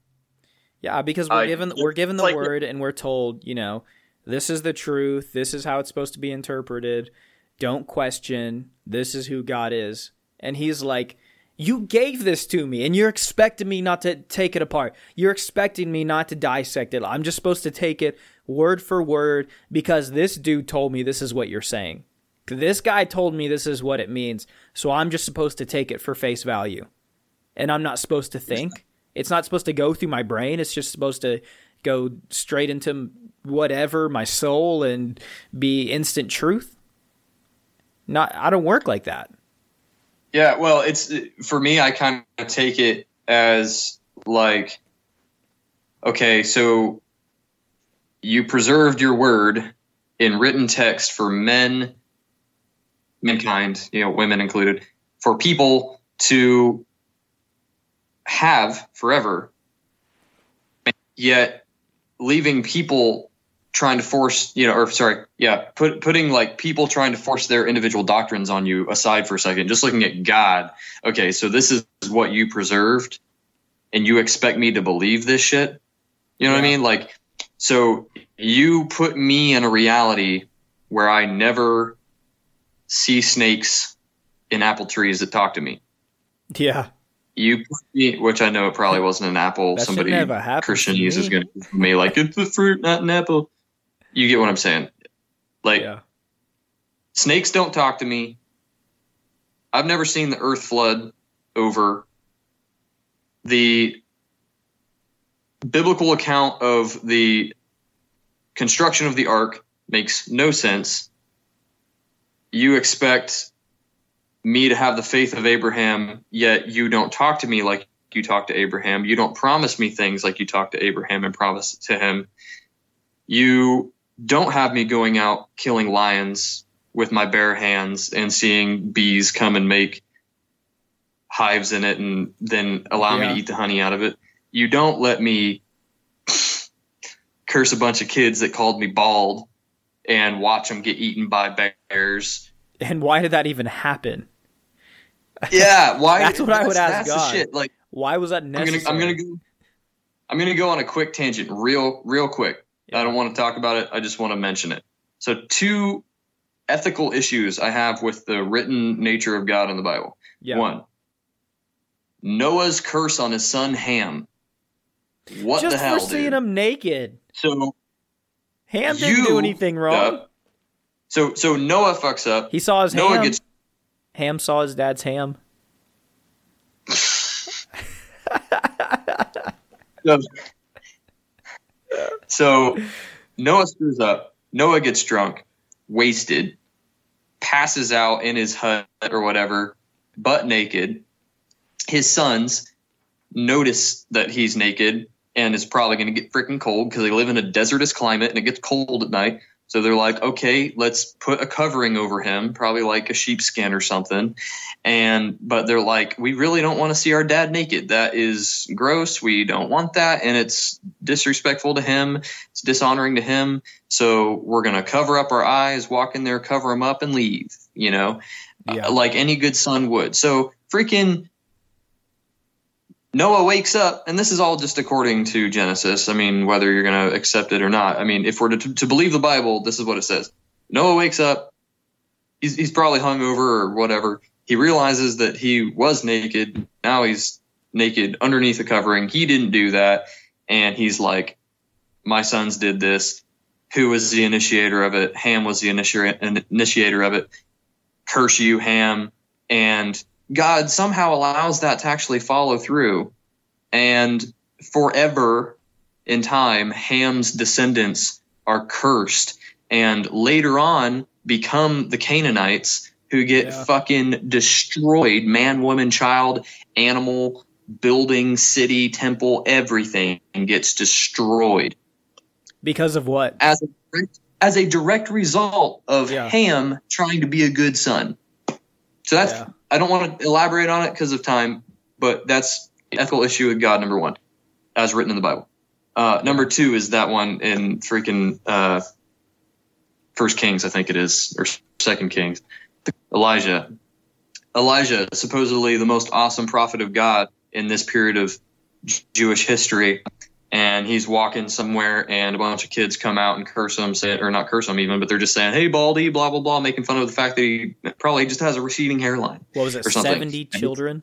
Yeah, because we're I- given we're given the like- word and we're told, you know, this is the truth. This is how it's supposed to be interpreted. Don't question. This is who God is. And he's like, "You gave this to me and you're expecting me not to take it apart. You're expecting me not to dissect it. I'm just supposed to take it word for word because this dude told me this is what you're saying. This guy told me this is what it means. So I'm just supposed to take it for face value." and I'm not supposed to think. It's not supposed to go through my brain. It's just supposed to go straight into whatever my soul and be instant truth. Not, I don't work like that. Yeah, well, it's for me. I kind of take it as like, okay, so you preserved your word in written text for men, mankind, you know, women included, for people to have forever. Yet, leaving people trying to force, you know, or sorry, yeah, put, putting like people trying to force their individual doctrines on you aside for a second, just looking at God. Okay, so this is what you preserved, and you expect me to believe this shit. You know what I mean? Like, so you put me in a reality where I never see snakes in apple trees that talk to me. Yeah. You put me, which I know it probably wasn't an apple. That Somebody never happen to Christianese is going to me like it's a fruit, not an apple. You get what I'm saying? Like Yeah. snakes don't talk to me. I've never seen the earth flood over. The biblical account of the construction of the ark makes no sense. You expect me to have the faith of Abraham, yet you don't talk to me like you talk to Abraham. You don't promise me things like you talk to Abraham and promise to him. You don't have me going out killing lions with my bare hands and seeing bees come and make hives in it and then allow me to eat the honey out of it. You don't let me curse a bunch of kids that called me bald and watch them get eaten by bears. And why did that even happen? Yeah, why? That's what I would ask that's the God. shit. Like Why was that I'm necessary? gonna, I'm gonna go. I'm gonna go on a quick tangent, real, real quick. I don't want to talk about it. I just want to mention it. So, two ethical issues I have with the written nature of God in the Bible. yeah. One, Noah's curse on his son Ham. What Just the hell, Just for seeing dude? him naked. So, Ham didn't do anything wrong. up. so, so Noah fucks up. He saw his Noah ham. gets Ham saw his dad's ham. So, so Noah screws up. Noah gets drunk, wasted, passes out in his hut or whatever, butt naked. His sons notice that he's naked and is probably going to get freaking cold because they live in a desertous climate and it gets cold at night. So they're like, okay, let's put a covering over him, probably like a sheepskin or something. And but they're like, we really don't want to see our dad naked. That is gross. We don't want that, and it's disrespectful to him. It's dishonoring to him. So we're gonna cover up our eyes, walk in there, cover him up, and leave. You know, Yeah. Uh, like any good son would. So freaking Noah wakes up, and this is all just according to Genesis. I mean, whether you're going to accept it or not. I mean, if we're to, to believe the Bible, this is what it says. Noah wakes up. He's, he's probably hungover or whatever. He realizes that he was naked. Now he's naked underneath a covering. He didn't do that. And he's like, my sons did this. Who was the initiator of it? Ham was the initiator of it. Curse you, Ham. And God somehow allows that to actually follow through, and forever in time, Ham's descendants are cursed, and later on become the Canaanites who get Yeah. fucking destroyed man, woman, child, animal, building, city, temple, everything gets destroyed Because of what? as a direct, as a direct result of Yeah. Ham trying to be a good son. So that's Yeah. I don't want to elaborate on it because of time, but that's ethical issue with God number one, as written in the Bible. Uh, number two is that one in freaking uh, First Kings, I think it is, or Second Kings. Elijah, Elijah, supposedly the most awesome prophet of God in this period of Jewish history, and he's walking somewhere, and a bunch of kids come out and curse him, say, or not curse him even, but they're just saying, "Hey, Baldy," blah blah blah, making fun of the fact that he probably just has a receding hairline. What was it? or. Seventy children?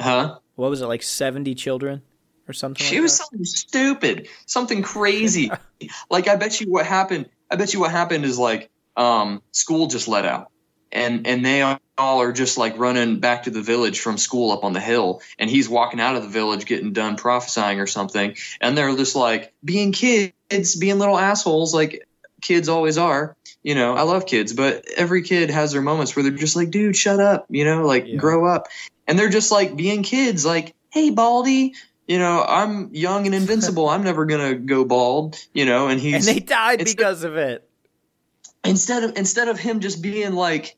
Huh? What was it like? Seventy children or something? She like was that? something stupid, something crazy. like I bet you what happened. I bet you what happened is like um, school just let out, and and they all are just like running back to the village from school up on the hill, and he's walking out of the village getting done prophesying or something, and they're just like being kids, being little assholes, like kids always are. You know, I love kids, but every kid has their moments where they're just like, dude, shut up, you know, like Yeah. grow up. And they're just like being kids, like, hey, Baldy, you know, I'm young and invincible. I'm never gonna go bald, you know. And he's And they died because of it. instead of instead of him just being like,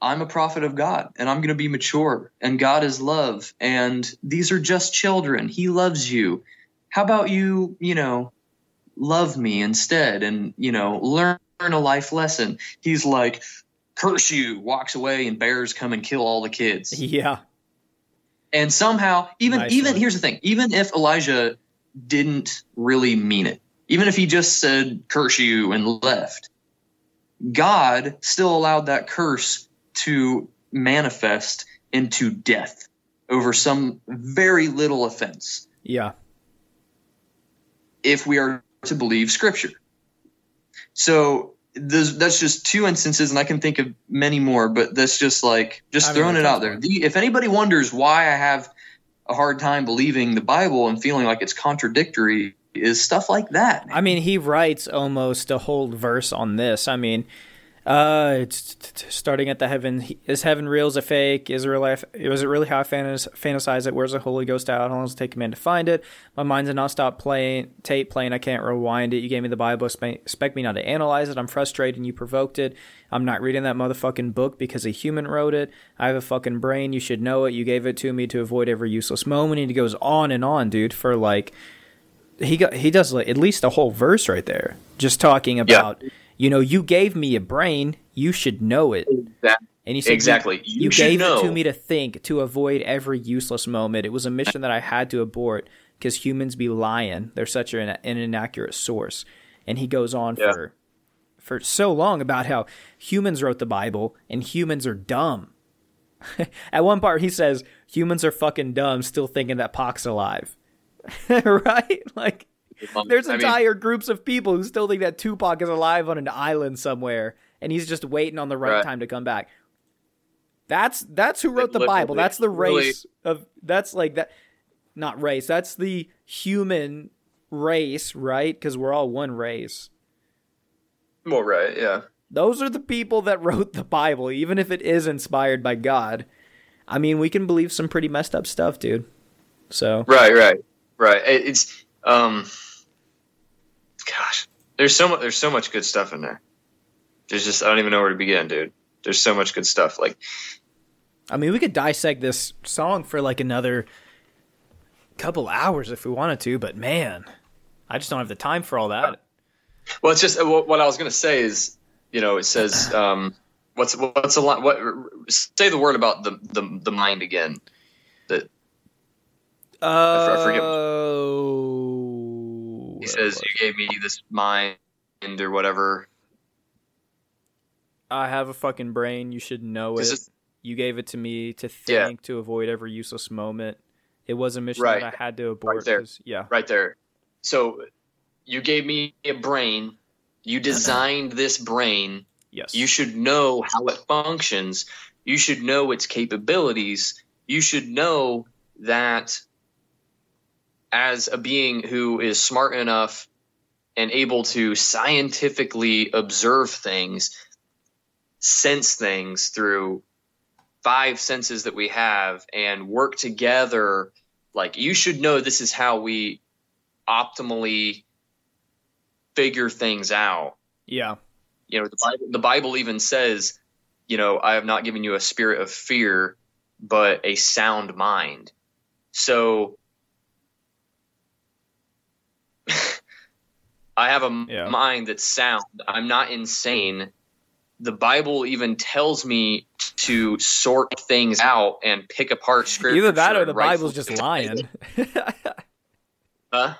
I'm a prophet of God, and I'm gonna be mature, and God is love, and these are just children. He loves you. How about you, you know, love me instead, and you know, learn a life lesson. He's like, curse you, walks away, and bears come and kill all the kids. Yeah. And somehow, even Nice even one. here's the thing: even if Elijah didn't really mean it, even if he just said "curse you" and left, God still allowed that curse to manifest into death over some very little offense, Yeah. if we are to believe Scripture. So that's just two instances, and I can think of many more, but that's just like just I mean, throwing it out there. The, if anybody wonders why I have a hard time believing the Bible and feeling like it's contradictory, is stuff like that. man. I mean, he writes almost a whole verse on this. I mean, uh, it's starting at the heaven. Is heaven real? Is it fake? Is it real life? Was it really how I fantas- fantasize it? Where's the Holy Ghost out? How long does it take a man to find it? My mind's did not stop playing tape playing. I can't rewind it. You gave me the Bible. Expect expect me not to analyze it. I'm frustrated. and You provoked it. I'm not reading that motherfucking book because a human wrote it. I have a fucking brain. You should know it. You gave it to me to avoid every useless moment. And he goes on and on, dude, for like he got he does like at least a whole verse right there just talking about you know you gave me a brain you should know it. That- and he said Exactly. you, You gave it to me to think to avoid every useless moment. It was a mission that i had to abort because humans be lying. They're such an, an inaccurate source. And he goes on Yeah. for for so long about how humans wrote the bible and humans are dumb. At one part he says humans are fucking dumb still thinking that Pac's alive. Right? Like there's I mean, entire groups of people who still think that Tupac is alive on an island somewhere and he's just waiting on the right, Right. time to come back. That's that's who wrote the Bible. That's the really- race of that's like that not race. That's the human race, right? Cuz we're all one race. well, right, yeah. Those are the people that wrote the Bible even if it is inspired by God. I mean, we can believe some pretty messed up stuff, dude. So, Right, right, right. It's um, gosh, there's so much. There's so much good stuff in there. There's just I don't even know where to begin, dude. There's so much good stuff. Like I mean, we could dissect this song for like another couple hours if we wanted to, but man, I just don't have the time for all that. Well, it's just uh, what I was gonna say is, you know, it says, um, what's what's a lot? What say the word about the the, the mind again? That I forget. He says you gave me this mind or whatever. I have a fucking brain. You should know This it. is- You gave it to me to Yeah. think to avoid every useless moment. It was a mission Right. that I had to abort. there. 'cause- Yeah, right there. So you gave me a brain. You designed this brain. yes. You should know how it functions. You should know its capabilities. You should know that as a being who is smart enough and able to scientifically observe things, sense things through five senses that we have and work together like you should know this is how we optimally figure things out Yeah. you know the bible, the bible even says you know i have not given you a spirit of fear but a sound mind so i have a Yeah. mind that's sound i'm not insane the bible even tells me to sort things out and pick apart scripture Either that or the Bible's just lying. Huh?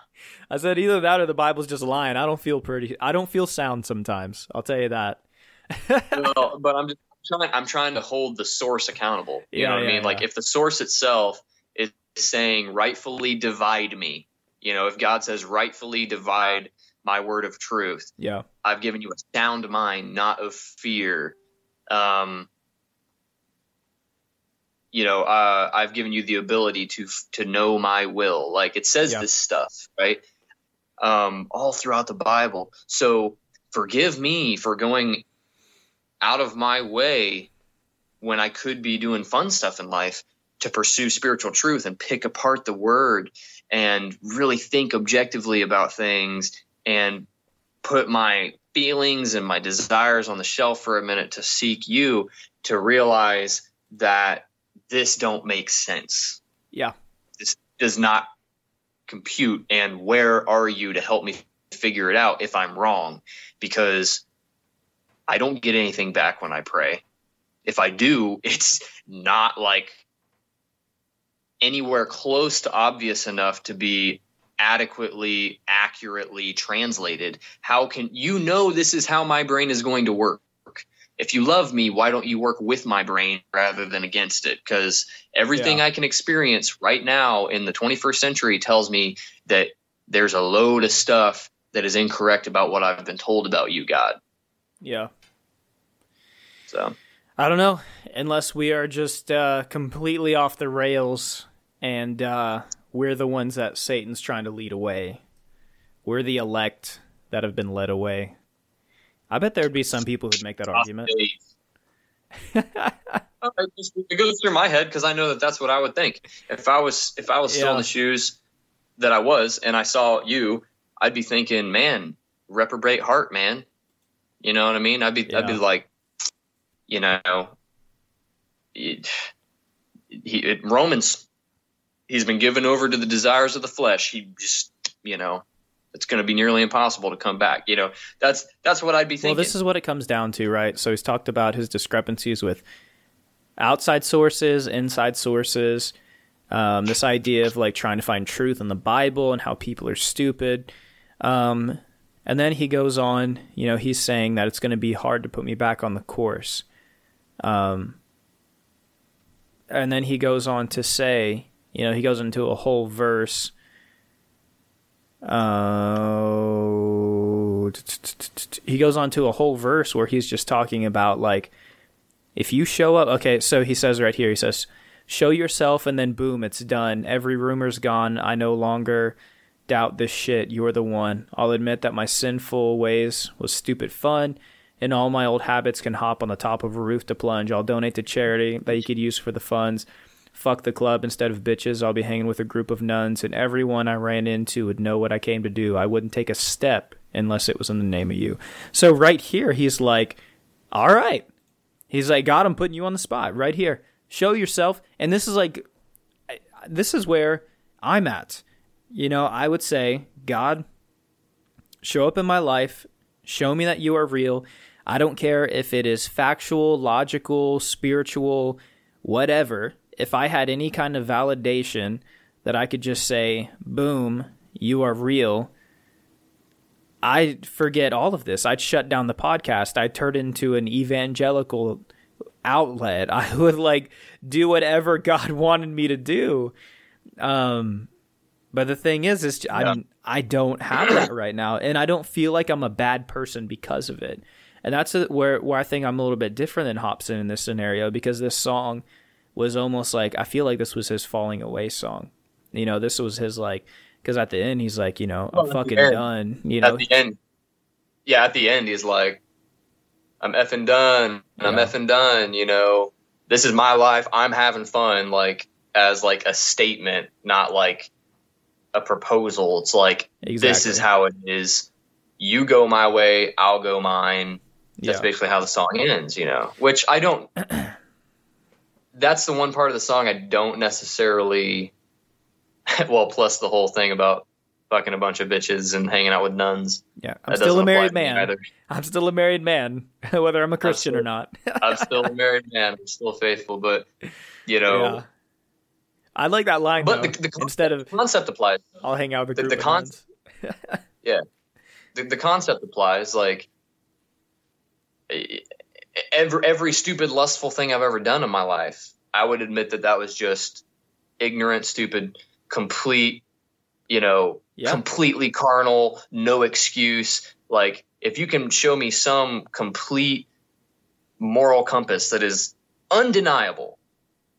I said either that or the Bible's just lying. I don't feel pretty. I don't feel sound sometimes. I'll tell you that. well, but I'm just trying. I'm trying to hold the source accountable. You Yeah, know what yeah, I mean? Like if the source itself is saying rightfully divide me, you know, if God says rightfully divide my word of truth, Yeah. I've given you a sound mind, not of fear. Um, you know, uh, I've given you the ability to to know my will. Like it says Yeah. this stuff, right? Um, all throughout the Bible. So forgive me for going out of my way when I could be doing fun stuff in life to pursue spiritual truth and pick apart the word and really think objectively about things and put my feelings and my desires on the shelf for a minute to seek you to realize that this don't make sense. Yeah. This does not compute and where are you to help me figure it out if I'm wrong because I don't get anything back when I pray. If I do, it's not like anywhere close to obvious enough to be adequately accurately translated how can you know this is how my brain is going to work if you love me why don't you work with my brain rather than against it because everything Yeah. i can experience right now in the 21st century tells me that there's a load of stuff that is incorrect about what i've been told about you god Yeah. so I don't know. Unless we are just uh, completely off the rails and uh, we're the ones that Satan's trying to lead away. We're the elect that have been led away. I bet there would be some people who'd make that argument. It goes through my head because I know that that's what I would think. If I was if I was still in the shoes that I was and I saw you, I'd be thinking, man, reprobate heart, man. You know what I mean? I'd be I'd be like, you know, it, he it, Romans, he's been given over to the desires of the flesh. He just, you know, it's going to be nearly impossible to come back. You know, that's that's what I'd be thinking. Well, this is what it comes down to, right? So he's talked about his discrepancies with outside sources, inside sources. Um, this idea of like trying to find truth in the Bible and how people are stupid. Um, and then he goes on, you know, he's saying that it's going to be hard to put me back on the course. Um, and then he goes on to say, you know, he goes into a whole verse. Uh, he goes on to a whole verse where he's just talking about like if you show up okay so he says right here he says show yourself and then boom it's done. Every rumor's gone. I no longer doubt this shit. You're the one. I'll admit that my sinful ways was stupid fun and all my old habits can hop on the top of a roof to plunge. I'll donate to charity that you could use for the funds fuck the club instead of bitches i'll be hanging with a group of nuns and everyone i ran into would know what i came to do i wouldn't take a step unless it was in the name of you so right here he's like all right He's like, God, I'm putting you on the spot right here. Show yourself. And this is like, this is where I'm at. You know, I would say, God, show up in my life. Show me that you are real. I don't care if it is factual, logical, spiritual, whatever. If I had any kind of validation that I could just say, boom, you are real. I'd forget all of this. I'd shut down the podcast. I'd turn into an evangelical outlet. I would like do whatever God wanted me to do. Um, but the thing is, is I'm I don't have that right now, and I don't feel like I'm a bad person because of it. and that's where where I think I'm a little bit different than Hopsin in this scenario because this song was almost like I feel like this was his falling away song. You know, this was his like because at the end he's like, you know, Well, I'm fucking done. You know, At the end, yeah, at the end, he's like, "I'm effing done. I'm Yeah. effing done." You know, this is my life. I'm having fun. Like as like a statement, not like a proposal. It's like exactly. this is how it is. You go my way, I'll go mine. That's yeah. basically how the song ends, you know. Which I don't. that's the one part of the song I don't necessarily. Well, plus the whole thing about fucking a bunch of bitches and hanging out with nuns. yeah. I'm That still a married apply to me man. I'm still a married man, whether I'm a Christian or not. I'm still a married man. I'm still faithful, but you know, yeah. I like that line But though. the- the con- Instead of concept applies. I'll hang out with a the- the of con- nuns. The, the concept applies. Like every every stupid lustful thing I've ever done in my life, I would admit that that was just ignorant, stupid, complete. You know, Yeah. completely carnal, no excuse. Like if you can show me some complete moral compass that is undeniable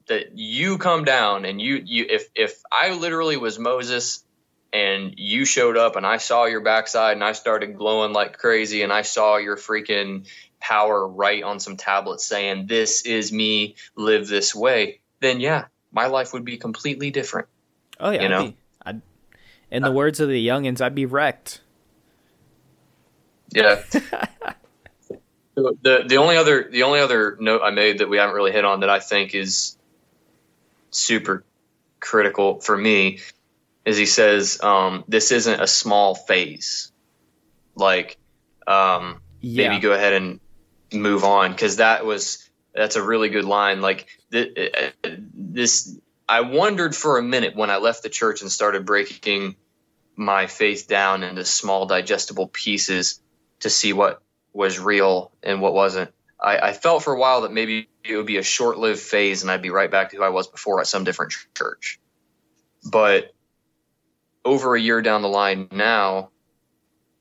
that you come down and you you if if I literally was Moses and you showed up and I saw your backside and I started glowing like crazy and I saw your freaking power write on some tablets saying this is me live this way then yeah my life would be completely different Oh yeah, You I'd know? be- I'd, in the words of the youngins, I'd be wrecked. Yeah. the the only other the only other note I made that we haven't really hit on that I think is super critical for me is he says um, this isn't a small phase. Like um, Yeah, maybe go ahead and move on because that was that's a really good line. Like th- this, I wondered for a minute when I left the church and started breaking my faith down into small digestible pieces to see what was real and what wasn't. I, I felt for a while that maybe it would be a short-lived phase and I'd be right back to who I was before at some different ch- church. But over a year down the line now,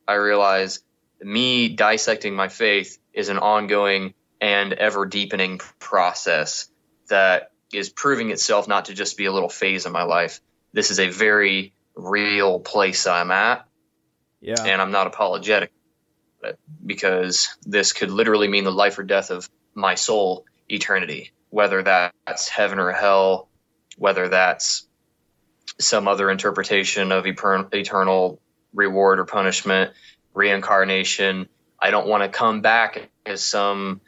I realize me dissecting my faith is an ongoing and ever deepening process that is proving itself not to just be a little phase in my life. This is a very real place I'm at, yeah, and I'm not apologetic because this could literally mean the life or death of my soul eternity, whether that's heaven or hell, whether that's some other interpretation of eternal reward or punishment, reincarnation. I don't want to come back as some,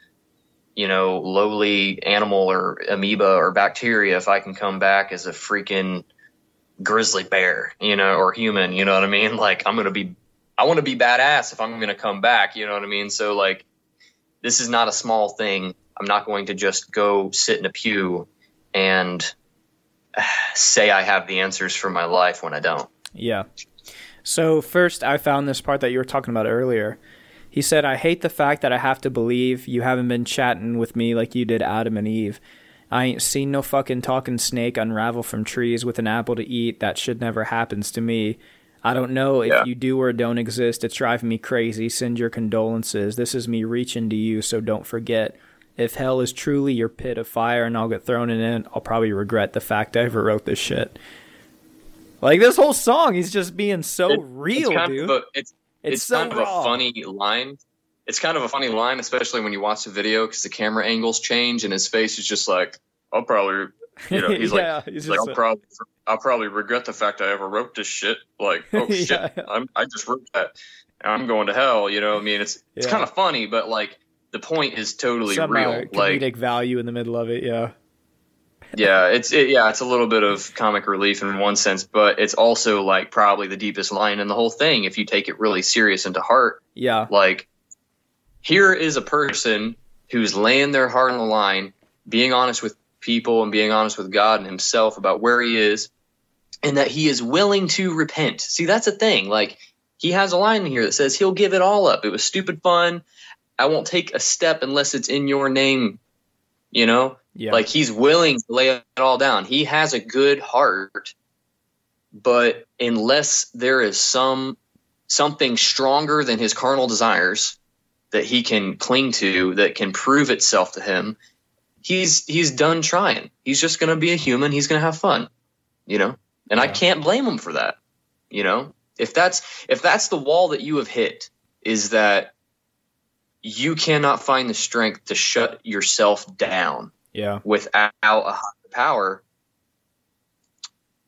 you know, lowly animal or amoeba or bacteria if I can come back as a freaking grizzly bear, you know, or human, you know what I mean? Like I'm going to be I want to be badass if I'm going to come back, you know what I mean? So like this is not a small thing. I'm not going to just go sit in a pew and say I have the answers for my life when I don't. yeah. So first, I found this part that you were talking about earlier. He said, "I hate the fact that I have to believe you haven't been chatting with me like you did Adam and Eve. I ain't seen no fucking talking snake unravel from trees with an apple to eat. That shit never happens to me." I don't know if Yeah. you do or don't exist. It's driving me crazy. Send your condolences. This is me reaching to you, so don't forget. If hell is truly your pit of fire and I'll get thrown in it, I'll probably regret the fact I ever wrote this shit. Like this whole song, he's just being so It- real, it's dude. A, it's it's, it's, so kind of raw. a funny line. It's kind of a funny line, especially when you watch the video because the camera angles change and his face is just like, I'll probably, you know, he's yeah, like, he's like, I'll probably, I'll probably regret the fact I ever wrote this shit. Like, oh Yeah. shit, I'm, I just wrote that. I'm going to hell. You know, I mean, it's it's Yeah. kind of funny, but like the point is totally some real. uh, like, comedic value in the middle of it. Yeah, yeah, it's it, yeah, it's a little bit of comic relief in one sense, but it's also like probably the deepest line in the whole thing if you take it really serious into heart. yeah, Like, here is a person who's laying their heart on the line, being honest with people and being honest with God and himself about where he is, and that he is willing to repent. See, that's a thing. Like, he has a line here that says he'll give it all up. It was stupid fun. I won't take a step unless it's in your name. You know? Yeah. Like he's willing to lay it all down. He has a good heart, but unless there is some something stronger than his carnal desires, that he can cling to that can prove itself to him, he's he's done trying. He's just going to be a human. He's going to have fun, you know. And I can't blame him for that. You know, if that's if that's the wall that you have hit, is that you cannot find the strength to shut yourself down Yeah. without a higher power.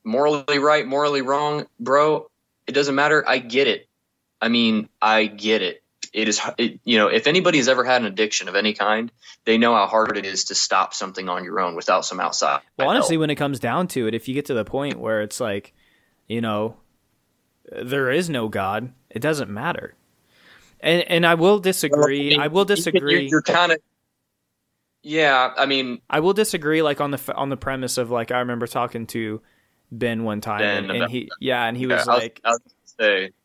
Morally right, morally wrong, bro. It doesn't matter. I get it. I mean, I get it. It is, it, you know, if anybody's ever had an addiction of any kind, they know how hard it is to stop something on your own without some outside. Well, honestly, help. when it comes down to it, if you get to the point where it's like, you know, there is no God, it doesn't matter. And and I will disagree. I will You're, disagree. you're kind of, yeah. I mean, I will disagree. Like on the on the premise of like I remember talking to Ben one time, Ben and, and he yeah, and he yeah, was I was, like I was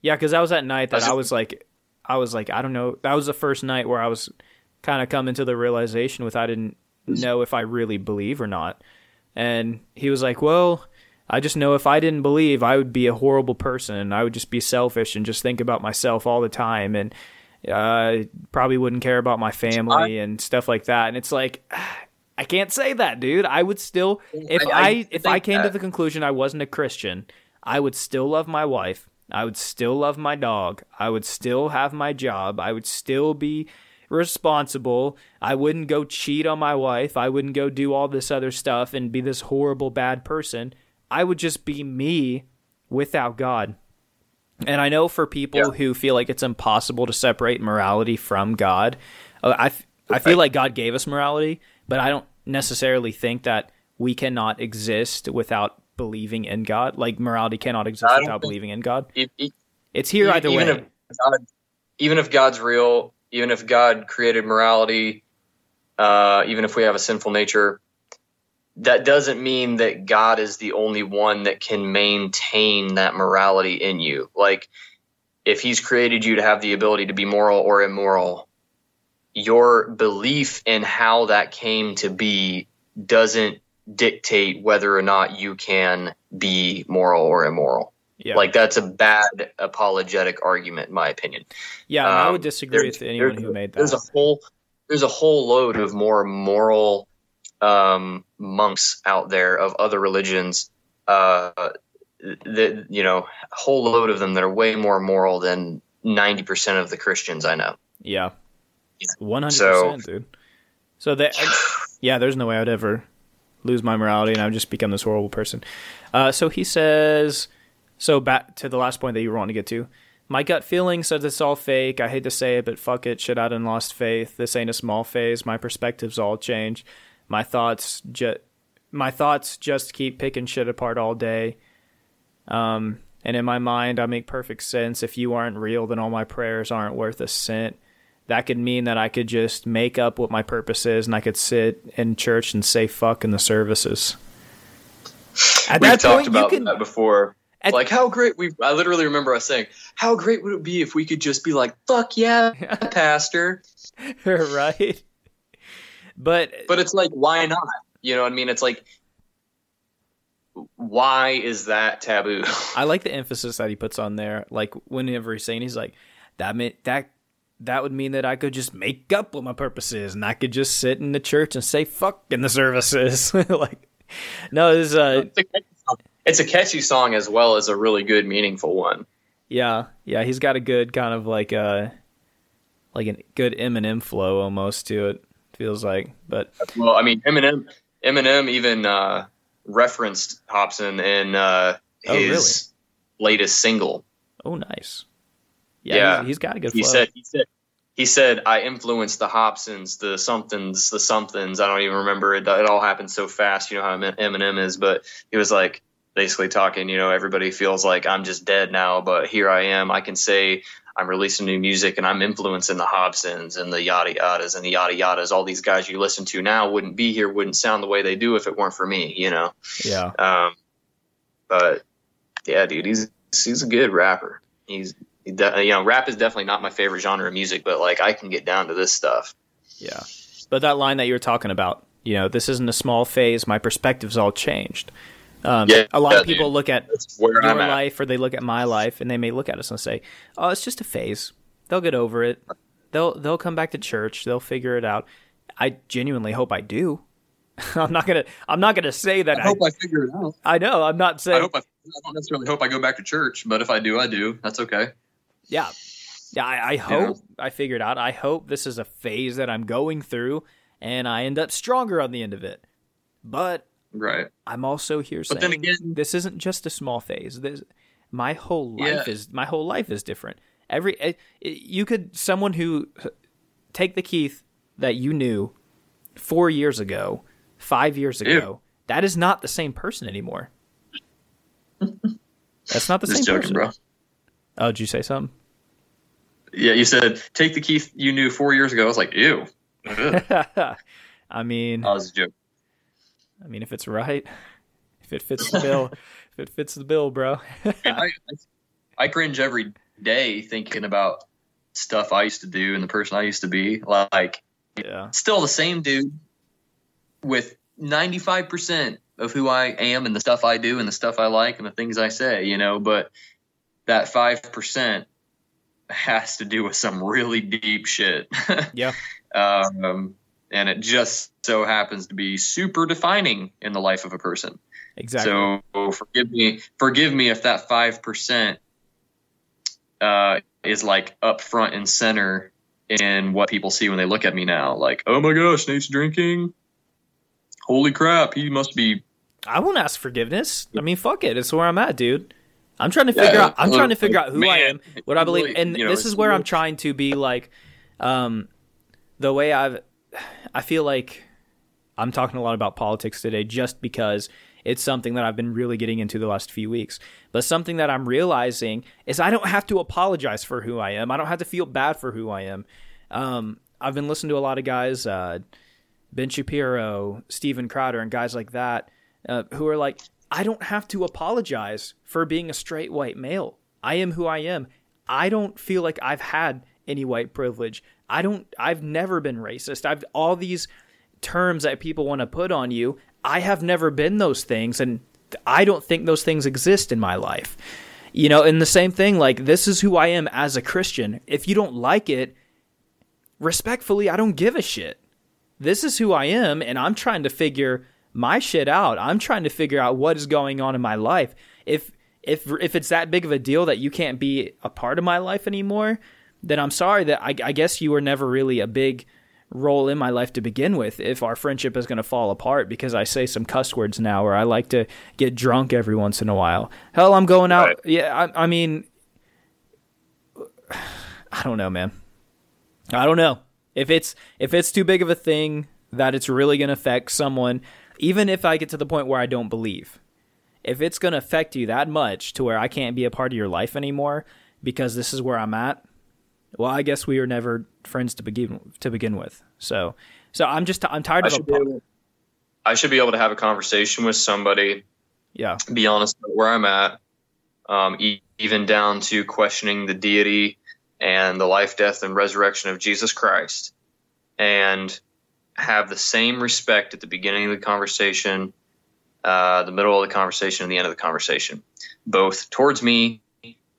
yeah, because that was that night that I was I was like, I was like, I don't know. That was the first night where I was kind of coming to the realization with I didn't know if I really believe or not. And he was like, well, I just know if I didn't believe, I would be a horrible person and I would just be selfish and just think about myself all the time and uh, probably wouldn't care about my family and stuff like that. And it's like, I can't say that, dude. I would still, if I- I, I if I came to the conclusion I wasn't a Christian, I would still love my wife. I would still love my dog. I would still have my job. I would still be responsible. I wouldn't go cheat on my wife. I wouldn't go do all this other stuff and be this horrible bad person. I would just be me without God. And I know for people Yeah. who feel like it's impossible to separate morality from God, uh, I, I feel like God gave us morality, but I don't necessarily think that we cannot exist without believing in God. Like morality cannot exist without believing in God. It's here either even way. If God, even if God's real, even if God created morality, uh, even if we have a sinful nature, that doesn't mean that God is the only one that can maintain that morality in you. Like, if He's created you to have the ability to be moral or immoral, your belief in how that came to be doesn't dictate whether or not you can be moral or immoral. yeah, Like that's a bad apologetic argument, in my opinion. yeah. and I would um, disagree with anyone who made that. There's a whole there's a whole load of more moral um, monks out there of other religions. Uh, that you know, a whole load of them that are way more moral than ninety percent of the Christians I know. Yeah, Yeah. one hundred So- percent, dude. So that, yeah, there's no way I'd ever lose my morality and I would just become this horrible person. Uh, so he says, so back to the last point that you were wanting to get to. My gut feeling says it's all fake. I hate to say it, but fuck it. Shit, I done lost faith. This ain't a small phase. My perspectives all change. My thoughts just, my thoughts just keep picking shit apart all day. Um, and in my mind, I make perfect sense. If you aren't real, then all my prayers aren't worth a cent. That could mean that I could just make up what my purpose is and I could sit in church and say fuck in the services. At We've that talked point, you about can. that before. At- like how great we I literally remember us saying, How great would it be if we could just be like, Fuck yeah, Pastor. right? But, But it's like, why not? You know what I mean? It's like why is that taboo? I like the emphasis that he puts on there. Like whenever he's saying, he's like, "That meant that that would mean that I could just make up what my purpose is, and I could just sit in the church and say fuck in the services." like, no, it's uh, it's, a catchy song. it's a catchy song as well as a really good, meaningful one. yeah, yeah. He's got a good kind of like uh like a good Eminem flow almost to it. Feels like, but Well, I mean, Eminem, Eminem even uh, referenced Hopsin in uh, Oh, his latest single. oh, nice. Yeah, Yeah. He's, he's got a good He flow. said, he said, he said, I influenced the Hopsins, the somethings, the somethings. I don't even remember. It, it all happened so fast. You know how Eminem is, but he was like basically talking. You know, everybody feels like I'm just dead now, but here I am. I can say I'm releasing new music and I'm influencing the Hopsins and the yada yadas and the yada yadas. All these guys you listen to now wouldn't be here, wouldn't sound the way they do if it weren't for me. You know. yeah, Um, but yeah, dude, he's he's a good rapper. He's he de- you know, rap is definitely not my favorite genre of music, but like I can get down to this stuff. Yeah. But that line that you were talking about, you know, this isn't a small phase. My perspective's all changed. Um, Yeah, a lot of dude. people look at That's your life or they look at my life and they may look at us and say, oh, it's just a phase. They'll get over it. They'll they'll come back to church. They'll figure it out. I genuinely hope I do. I'm not gonna I'm not gonna say that. I hope I, figure it out. I know. I'm not saying. I hope I, I don't necessarily hope I go back to church, but if I do, I do. That's okay. Yeah, yeah. I, I hope I figured out. I hope this is a phase that I'm going through, and I end up stronger on the end of it. But right, I'm also here but saying then again, this isn't just a small phase. This, my whole life Yeah. is my whole life is different. Every eh, you could someone who take the Keith that you knew four years ago, five years Ew. ago. That is not the same person anymore. That's not the just same joking, person. bro. Oh, did you say something? Yeah, you said take the Keith you knew four years ago. I was like, ew. I mean, I was a joke. I mean, if it's right, if it fits the bill, if it fits the bill, bro. And I, I, I cringe every day thinking about stuff I used to do and the person I used to be. Like, yeah, still the same dude with 95% of who I am and the stuff I do and the stuff I like and the things I say, you know, but that 5% has to do with some really deep shit. yeah, um, and it just so happens to be super defining in the life of a person. exactly. So forgive me, forgive me if that five percent uh, is like up front and center in what people see when they look at me now. Like, oh my gosh, Nate's drinking. Holy crap, he must be. I won't ask forgiveness. I mean, fuck it. It's where I'm at, dude. I'm trying to Yeah, figure out. I'm trying to figure out who I am, what I believe, and you know, this is where I'm trying to be like, um, the way I've. I feel like I'm talking a lot about politics today, just because it's something that I've been really getting into the last few weeks. But something that I'm realizing is I don't have to apologize for who I am. I don't have to feel bad for who I am. Um, I've been listening to a lot of guys, uh, Ben Shapiro, Steven Crowder, and guys like that, uh, who are like, I don't have to apologize for being a straight white male. I am who I am. I don't feel like I've had any white privilege. I don't. I've never been racist. I've all these terms that people want to put on you. I have never been those things, and I don't think those things exist in my life. You know, and the same thing. Like this is who I am as a Christian. If you don't like it, respectfully, I don't give a shit. This is who I am, and I'm trying to figure my shit out. I'm trying to figure out what is going on in my life. If if if it's that big of a deal that you can't be a part of my life anymore, then I'm sorry that I, I guess you were never really a big role in my life to begin with. If our friendship is going to fall apart because I say some cuss words now, or I like to get drunk every once in a while. Hell, I'm going out. Right. Yeah, I, I mean, I don't know, man. I don't know if it's if it's too big of a thing that it's really going to affect someone. Even if I get to the point where I don't believe, if it's going to affect you that much to where I can't be a part of your life anymore because this is where I'm at, well, I guess we were never friends to begin to begin with. So, so I'm just I'm tired I of should, be able, I should be able to have a conversation with somebody, yeah be honest about where I'm at, um, e- even down to questioning the deity and the life, death, and resurrection of Jesus Christ, and have the same respect at the beginning of the conversation, uh, the middle of the conversation, and the end of the conversation, both towards me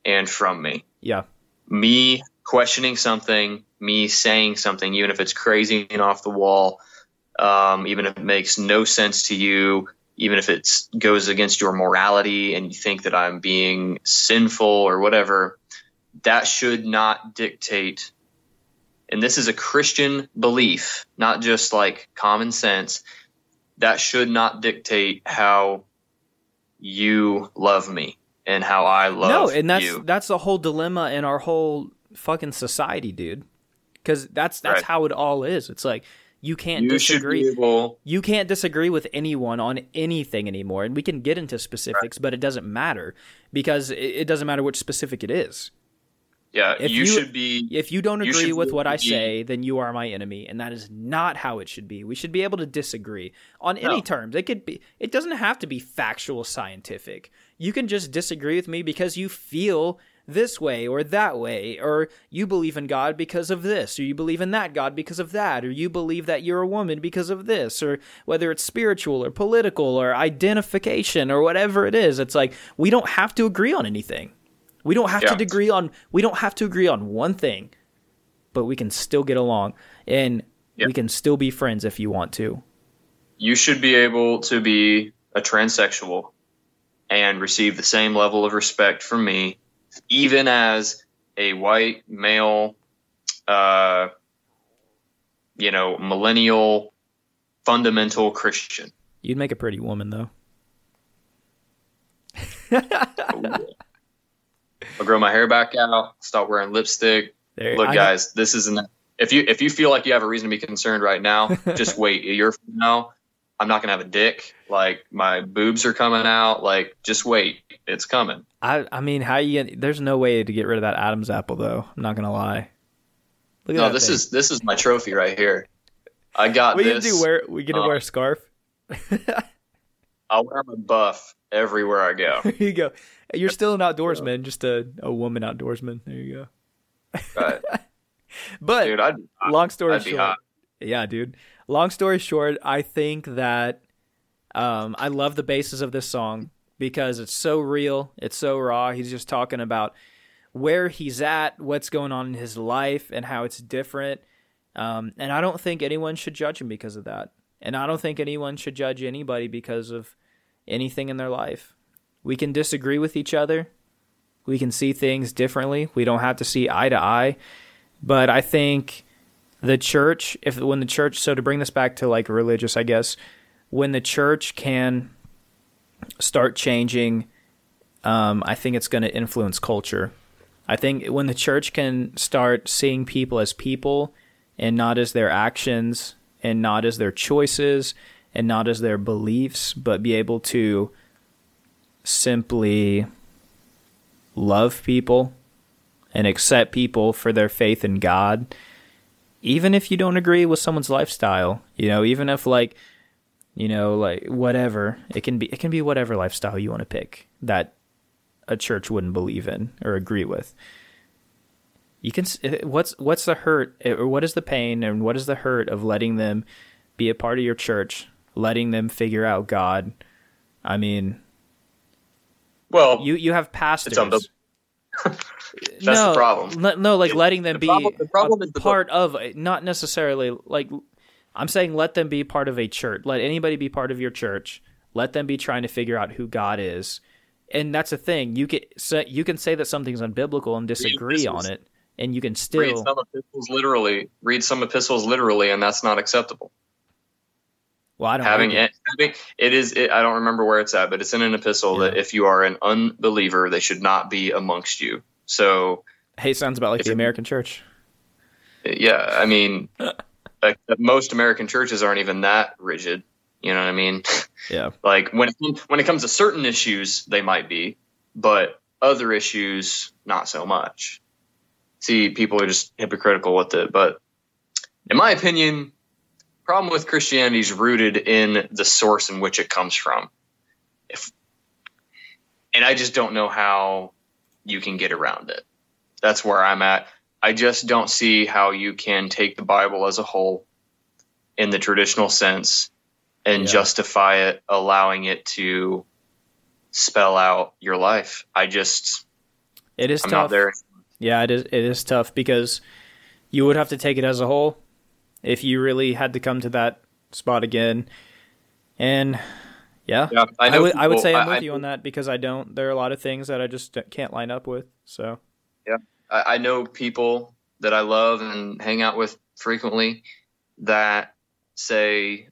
and from me. yeah me questioning something, me saying something, even if it's crazy and off the wall, um, even if it makes no sense to you, even if it goes against your morality and you think that I'm being sinful or whatever, that should not dictate. And this is a Christian belief, not just like common sense. That should not dictate how you love me and how I love you. no, and that's you. that's the whole dilemma in our whole fucking society, dude. Because that's that's Right. how it all is. It's like you can't you disagree. able you can't disagree with anyone on anything anymore and we can get into specifics but it doesn't matter because it, doesn't matter which specific it is Yeah, If you, you- should be. if you don't agree should with what i say then you are my enemy and that is not how it should be we should be able to disagree on any terms it could be it doesn't have to be factual scientific you can just disagree with me because you feel this way or that way or you believe in god because of this or you believe in that god because of that or you believe that you're a woman because of this or whether it's spiritual or political or identification or whatever it is it's like we don't have to agree on anything we don't have Yeah. to agree on we don't have to agree on one thing but we can still get along and we can still be friends if you want to. You should be able to be a transsexual and receive the same level of respect from me, even as a white male, uh, you know, millennial, fundamental Christian. You'd make a pretty woman though. I'll grow my hair back out, stop wearing lipstick. There, Look, I- guys, this isn't. If you if you feel like you have a reason to be concerned right now, just wait. A year from now, I'm not gonna have a dick. Like my boobs are coming out. Like just wait, it's coming. I, I mean, how you? Get, there's no way to get rid of that Adam's apple though. I'm not gonna lie. Look at No, this thing. is this is my trophy right here. I got We this. do wear. We gonna uh, wear a scarf. I'll wear my buff everywhere I go. there you go. You're still an outdoorsman, just a, a woman outdoorsman. There you go. Right. But Dude, I'd, long story I'd short, yeah, dude. Long story short, I think that um, I love the basis of this song because it's so real, it's so raw. He's just talking about where he's at, what's going on in his life, and how it's different. Um, and I don't think anyone should judge him because of that. And I don't think anyone should judge anybody because of anything in their life. We can disagree with each other. We can see things differently. We don't have to see eye to eye. But I think the church, if when the church, so to bring this back to like religious, I guess, when the church can start changing, um, I think it's going to influence culture. I think when the church can start seeing people as people and not as their actions and not as their choices and not as their beliefs, but be able to simply love people and accept people for their faith in God, even if you don't agree with someone's lifestyle, you know, even if like, you know, like whatever, it can be it can be whatever lifestyle you want to pick that a church wouldn't believe in or agree with. You can eh, what's what's the hurt eh, or what is the pain and what is the hurt of letting them be a part of your church, letting them figure out God. I mean, Well, you you have pastors. unbiblical. That's the problem. No, no, like letting them the be problem- the problem the part of, not necessarily like. I'm saying let them be part of a church. Let anybody be part of your church. Let them be trying to figure out who God is, and that's the thing. You can say, you can say that something's unbiblical and disagree on it, and you can still read some epistles literally. Read some epistles literally, and that's not acceptable. Well, I don't having it. it, having it is. It, I don't remember where it's at, but it's in an epistle that if you are an unbeliever, they should not be amongst you. So Hey, sounds about like the it- American church. yeah, I mean, like, most American churches aren't even that rigid. You know what I mean? Yeah, like when when it comes to certain issues, they might be, but other issues, not so much. See, people are just hypocritical with it. But in my opinion, problem with Christianity is rooted in the source in which it comes from. If and I just don't know how you can get around it. That's where I'm at. I just don't see how you can take the Bible as a whole in the traditional sense and Yeah. justify it, allowing it to spell out your life. I just, it is I'm tough. Yeah, it is. It is tough because you would have to take it as a whole if you really had to come to that spot again. And yeah, Yeah, I I, would. I would say I'm I- with you on that because I don't. There are a lot of things that I just can't line up with. So I, I know people that I love and hang out with frequently that say,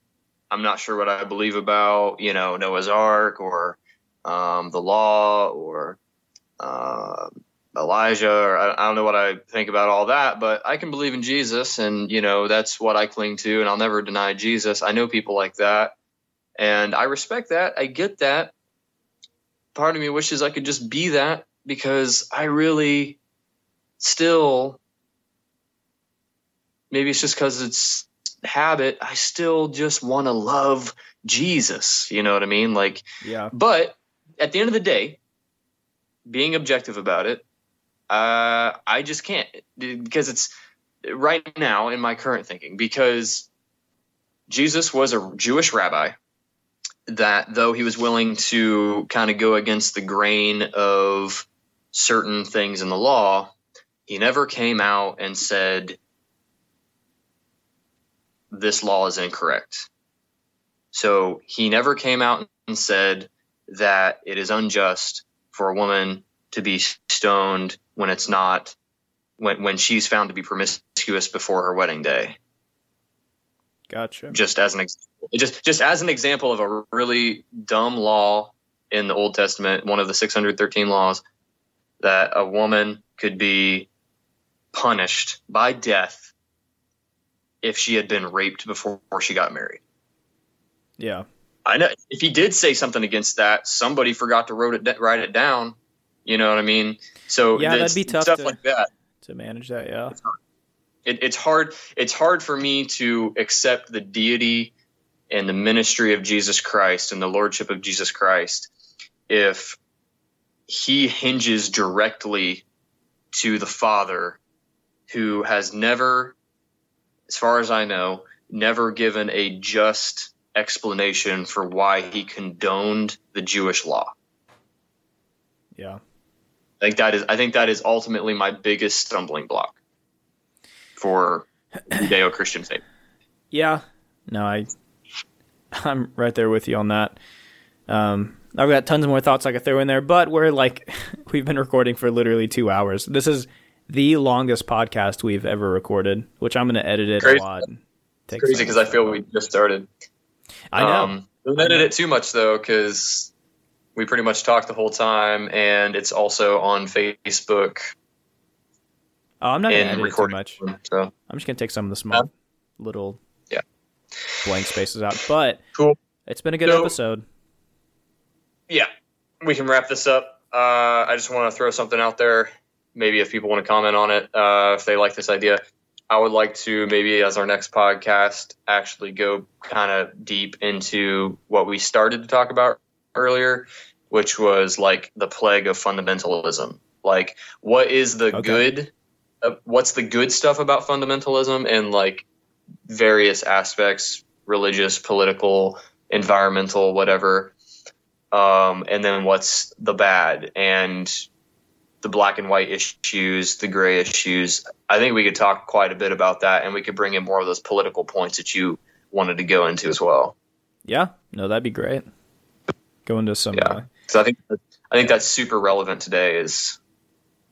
I'm not sure what I believe about, you know, Noah's Ark or um, the law or uh, Elijah, or I, I don't know what I think about all that, but I can believe in Jesus and, you know, that's what I cling to and I'll never deny Jesus. I know people like that and I respect that. I get that. Part of me wishes I could just be that because I really still maybe it's just because it's habit i still just want to love jesus you know what i mean? Like yeah, but at the end of the day being objective about it uh, i just can't because it's right now in my current thinking because jesus was a jewish rabbi that though he was willing to kind of go against the grain of certain things in the law he never came out and said this law is incorrect. So he never came out and said that it is unjust for a woman to be stoned when it's not when when she's found to be promiscuous before her wedding day. Gotcha. Just as an example, just just as an example of a really dumb law in the Old Testament, one of the 613 laws that a woman could be punished by death if she had been raped before she got married. Yeah. I know if he did say something against that, somebody forgot to wrote it write it down. You know what I mean? So Yeah, that'd be tough stuff to- like that. To manage that, yeah. It, it's hard. It's hard for me to accept the deity and the ministry of Jesus Christ and the lordship of Jesus Christ if he hinges directly to the Father, who has never, as far as I know, never given a just explanation for why he condoned the Jewish law. Yeah. I think that is I think that is ultimately my biggest stumbling block for Judeo Christian faith. Yeah. No, I I'm right there with you on that. Um I've got tons more thoughts I could throw in there, but we're like we've been recording for literally two hours. This is the longest podcast we've ever recorded, which I'm gonna edit it Crazy. a lot. take Crazy because I feel we just started. I know. Um, don't edit it too much though, because we pretty much talked the whole time, and it's also on Facebook oh, I'm not gonna edit it too much. So I'm just gonna take some of the small little Yeah. blank spaces out. But Cool. it's been a good So- episode. yeah, we can wrap this up. Uh, I just want to throw something out there. Maybe if people want to comment on it, uh, if they like this idea, I would like to maybe as our next podcast actually go kind of deep into what we started to talk about earlier, which was like the plague of fundamentalism. Like, what is the Okay. good? Uh, what's the good stuff about fundamentalism and like various aspects, religious, political, environmental, whatever um, and then what's the bad and the black and white issues, the gray issues. I think we could talk quite a bit about that, and we could bring in more of those political points that you wanted to go into as well. Yeah, no, that'd be great. Go into some. Yeah. Uh, I think I think that's super relevant today. Is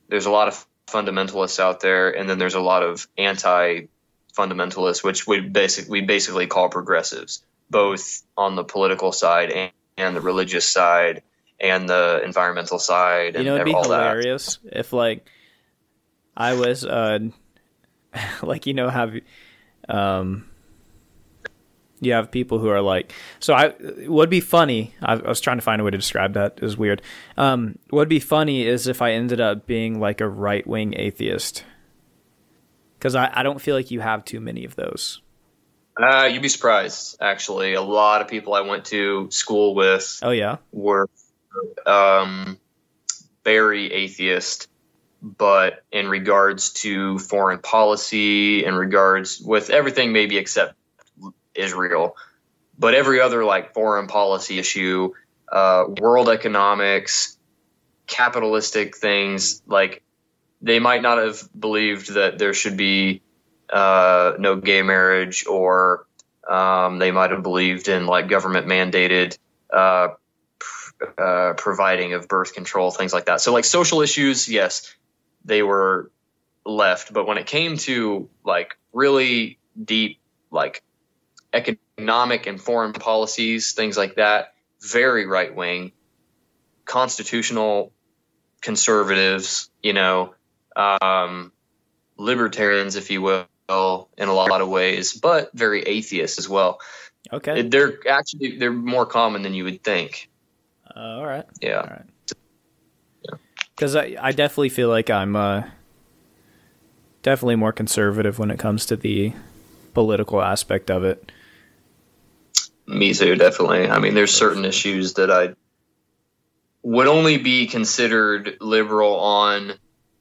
there's a lot of fundamentalists out there, and then there's a lot of anti-fundamentalists, which we basic we basically call progressives, both on the political side and, and the religious side and the environmental side. you know, it'd be all that. hilarious if like I was uh like you know have um you have people who are like so I would be funny I, I was trying to find a way to describe that it was weird um would be funny is if I ended up being like a right wing atheist because I, I don't feel like you have too many of those Uh, you'd be surprised, actually. A lot of people I went to school with oh yeah were um, very atheist, but in regards to foreign policy, in regards with everything maybe except Israel, but every other like foreign policy issue, uh, world economics, capitalistic things, like they might not have believed that there should be uh, no gay marriage, or um, they might have believed in like government mandated uh, uh, providing of birth control, things like that. So, like social issues, yes, they were left, but when it came to like really deep, like economic and foreign policies, things like that, very right wing, constitutional conservatives, you know, um, libertarians, if you will, in a lot of ways, but very atheist as well. okay They're actually they're more common than you would think. Uh, all right Yeah. All right. Because I, I definitely feel like I'm uh, definitely more conservative when it comes to the political aspect of it. Me too, definitely. I mean, there's certain issues that I would only be considered liberal on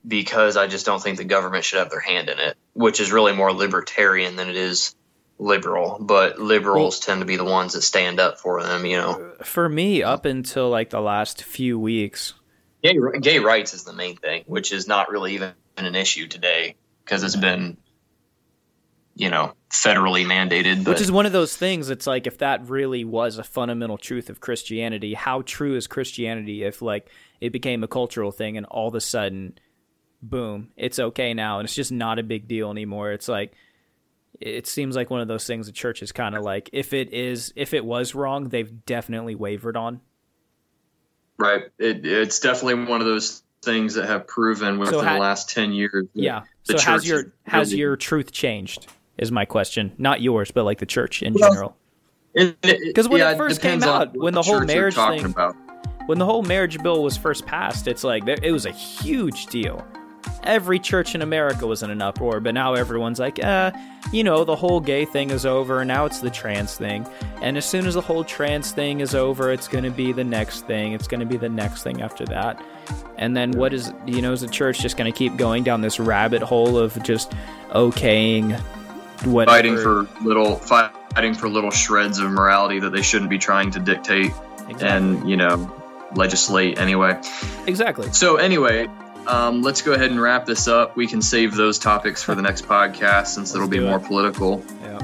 because I just don't think the government should have their hand in it, which is really more libertarian than it is liberal. But liberals tend to be the ones that stand up for them, you know. For me, up until like the last few weeks, Gay, gay rights is the main thing, which is not really even an issue today because it's been you know federally mandated. But, Which is one of those things. It's like if that really was a fundamental truth of Christianity, how true is Christianity if like it became a cultural thing and all of a sudden, boom, it's okay now and it's just not a big deal anymore. It's like it seems like one of those things the church is kind of like if it is if it was wrong, they've definitely wavered on. Right. It, it's definitely one of those things that have proven within so ha- the last 10 years. Yeah. So has your has really... your truth changed? Is my question. Not yours, but like the church in well, general. Because when yeah, it first came out, when the whole marriage thing, about. when the whole marriage bill was first passed, it's like it was a huge deal every church in America was in an uproar, but now everyone's like, uh, you know, the whole gay thing is over, and now it's the trans thing. And as soon as the whole trans thing is over, it's going to be the next thing. It's going to be the next thing after that. And then what is, you know, is the church just going to keep going down this rabbit hole of just okaying whatever? Fighting for little, fighting for little shreds of morality that they shouldn't be trying to dictate exactly. and, you know, legislate anyway. Exactly. So anyway, um, let's go ahead and wrap this up. We can save those topics for the next podcast since it'll be more political. Yeah.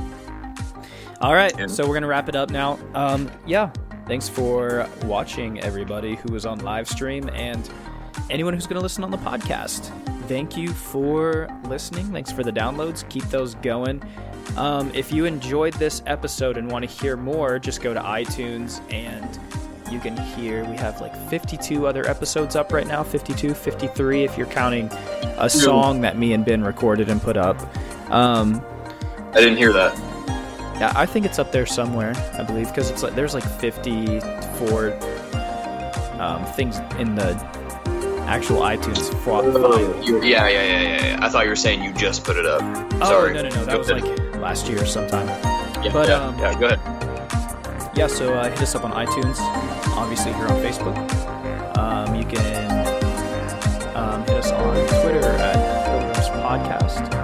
All right. Yeah. So we're going to wrap it up now. Um, yeah. Thanks for watching, everybody who was on live stream and anyone who's going to listen on the podcast. Thank you for listening. Thanks for the downloads. Keep those going. Um, if you enjoyed this episode and want to hear more, just go to iTunes and you can hear we have like 52 other episodes up right now 52 53 if you're counting a song that me and ben recorded and put up. Um, i didn't hear that. yeah i think it's up there somewhere i believe because it's like there's like 54 um, things in the actual itunes file. yeah, yeah yeah yeah yeah. I thought you were saying you just put it up. Oh Sorry. no no no that was like last year or sometime. Yeah, but yeah, um, yeah go ahead yeah, so uh, hit us up on iTunes. Obviously, here on Facebook. Um, you can um, hit us on Twitter at Pilgrims Podcast.